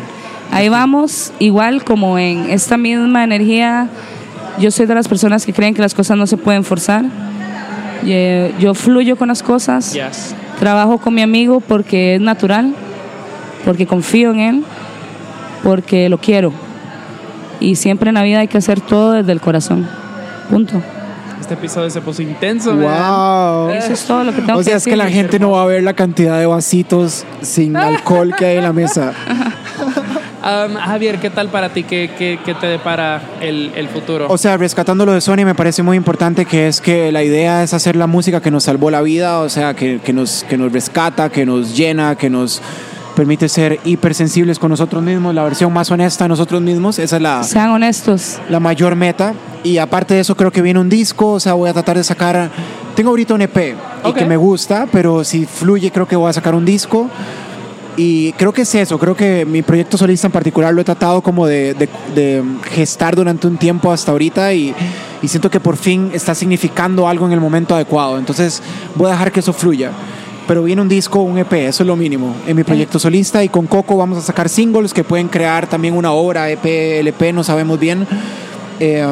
Ahí vamos, igual como en esta misma energía, yo soy de las personas que creen que las cosas no se pueden forzar. Yo, yo fluyo con las cosas, Yes. trabajo con mi amigo porque es natural, porque confío en él, porque lo quiero. Y siempre en la vida hay que hacer todo desde el corazón. Punto. Este episodio se puso intenso. man. ¡Wow! Eso es todo lo que tengo O sea, que es que la gente no va a ver la cantidad de vasitos sin alcohol que hay en la mesa. Am, Javier, ¿qué tal para ti? ¿Qué, qué- qué te depara el, el futuro? O sea, rescatando lo de Sony, me parece muy importante que es que la idea es hacer la música que nos salvó la vida, o sea, que, que nos, que nos rescata, que nos llena, que nos permite ser hipersensibles con nosotros mismos, la versión más honesta de nosotros mismos, esa es la, Sean honestos. la mayor meta. Y aparte de eso, creo que viene un disco, o sea, voy a tratar de sacar... Tengo ahorita un EP y Ok. que me gusta, pero si fluye creo que voy a sacar un disco. Y creo que es eso, creo que mi proyecto solista en particular lo he tratado como de, de- de gestar durante un tiempo hasta ahorita y, y siento que por fin está significando algo en el momento adecuado. Entonces voy a dejar que eso fluya. Pero viene un disco, un EP, eso es lo mínimo en mi proyecto solista y con Coco vamos a sacar singles que pueden crear también una obra, EP, LP, no sabemos bien. Eh,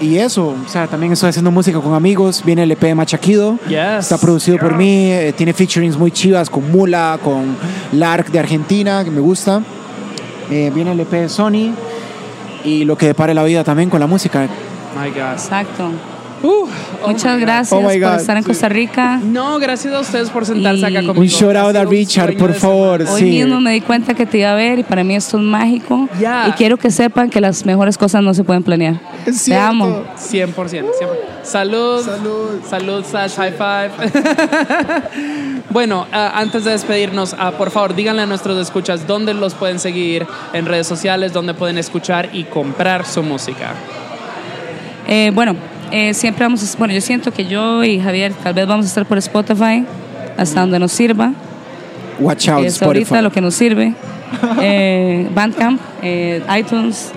y eso, o sea, también estoy haciendo música con amigos, viene el EP de Machaquido. Yes. Está producido por mí, eh, tiene featurings muy chivas con Mula, con Lark de Argentina, que me gusta. Eh, viene el EP de Sony y lo que depare la vida también con la música. My God. Exacto. Uh, oh Muchas gracias Oh por God, estar en sí. Costa Rica. No, gracias a ustedes por sentarse Y- acá Un conmigo. Un shout out a Richard, por favor. Hoy sí. mismo me di cuenta que te iba a ver y para mí esto es mágico. Ya. Y quiero que sepan que las mejores cosas no se pueden planear. Es Te amo. 100%, 100%. Salud. Salud. Salud, Sash, high five. bueno, ah, antes de despedirnos, ah, por favor, díganle a nuestros escuchas dónde los pueden seguir en redes sociales, dónde pueden escuchar y comprar su música. Eh, bueno, eh, siempre vamos a, bueno, yo siento que yo y Javier tal vez vamos a estar por Spotify hasta donde nos sirva. Watch out, es Spotify. ahorita lo que nos sirve. Eh, Bandcamp, eh, iTunes,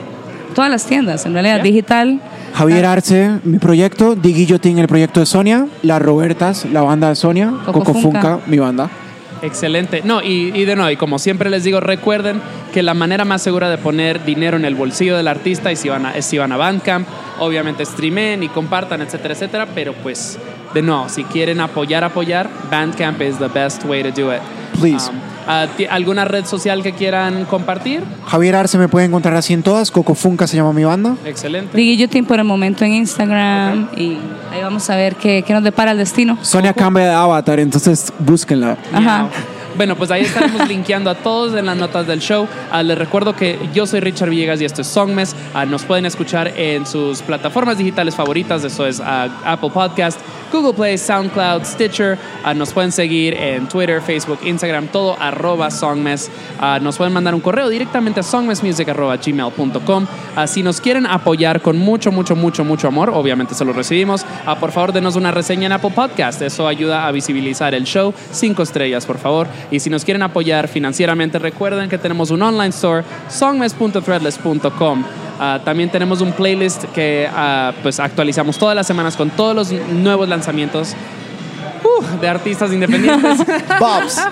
todas las tiendas, en realidad, digital. Javier Arce, mi proyecto, Di Guillotín, el proyecto de Sonia, Las Robertas, la banda de Sonia, Coco Coco Funca. Funca, mi banda. Excelente. No, y, de nuevo, y como siempre les digo, recuerden que la manera más segura de poner dinero en el bolsillo del artista es si van a, es si van a. Obviamente streamen y compartan, etcétera, etcétera. Pero pues, de nuevo, si quieren apoyar, apoyar, Bandcamp is the best way to do it. Please. Um, ah, ¿Alguna red social que quieran compartir? Javier Arce me puede encontrar así en todas, Coco Funca se llama mi banda. Excelente. Diguillotín por el momento en Instagram y ahí vamos a ver qué, qué nos depara el destino. Sonia cambia de avatar, entonces búsquenla. Ajá. Bueno, pues ahí estaremos linkeando a todos en las notas del show. Ah, les recuerdo que yo soy Richard Villegas y esto es Songmes. Ah, nos pueden escuchar en sus plataformas digitales favoritas. Eso es ah, Apple Podcast, Google Play, SoundCloud, Stitcher. Ah, nos pueden seguir en Twitter, Facebook, Instagram, todo arroba Songmes. Ah, nos pueden mandar un correo directamente a songmesmusic.gmail.com. Ah, si nos quieren apoyar con mucho, mucho, mucho, mucho amor, obviamente se lo recibimos. Por favor, denos una reseña en Apple Podcast. Eso ayuda a visibilizar el show. Cinco estrellas, por favor. Y si nos quieren apoyar financieramente, recuerden que tenemos un online store, songmes.threadless.com. Ah, también tenemos un playlist que ah, pues actualizamos todas las semanas con todos los nuevos lanzamientos uh, de artistas independientes. Bobs.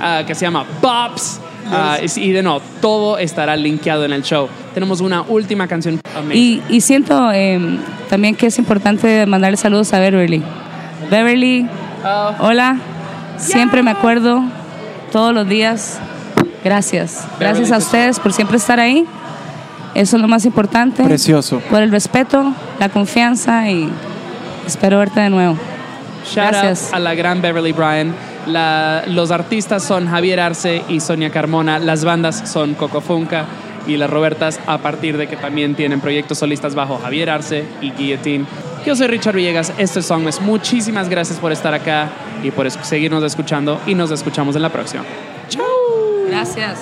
Ah, que se llama Pops. Ah, y- y de no, todo estará linkeado en el show. Tenemos una última canción. Y, y siento eh, también que es importante mandarle saludos a Beverly. Beverly, Oh, hola. Siempre me acuerdo, todos los días. Gracias. Gracias a ustedes por siempre estar ahí. Eso es lo más importante. Precioso. Por el respeto, la confianza y espero verte de nuevo. shout Gracias. out a la gran Beverly Bryan. La- los artistas son Javier Arce y Sonia Carmona. Las bandas son Coco Funca y las Robertas, a partir de que también tienen proyectos solistas bajo Javier Arce y Guillotine. Yo soy Richard Villegas, esto es Songmes. Muchísimas gracias por estar acá y por seguirnos escuchando y nos escuchamos en la próxima. Gracias.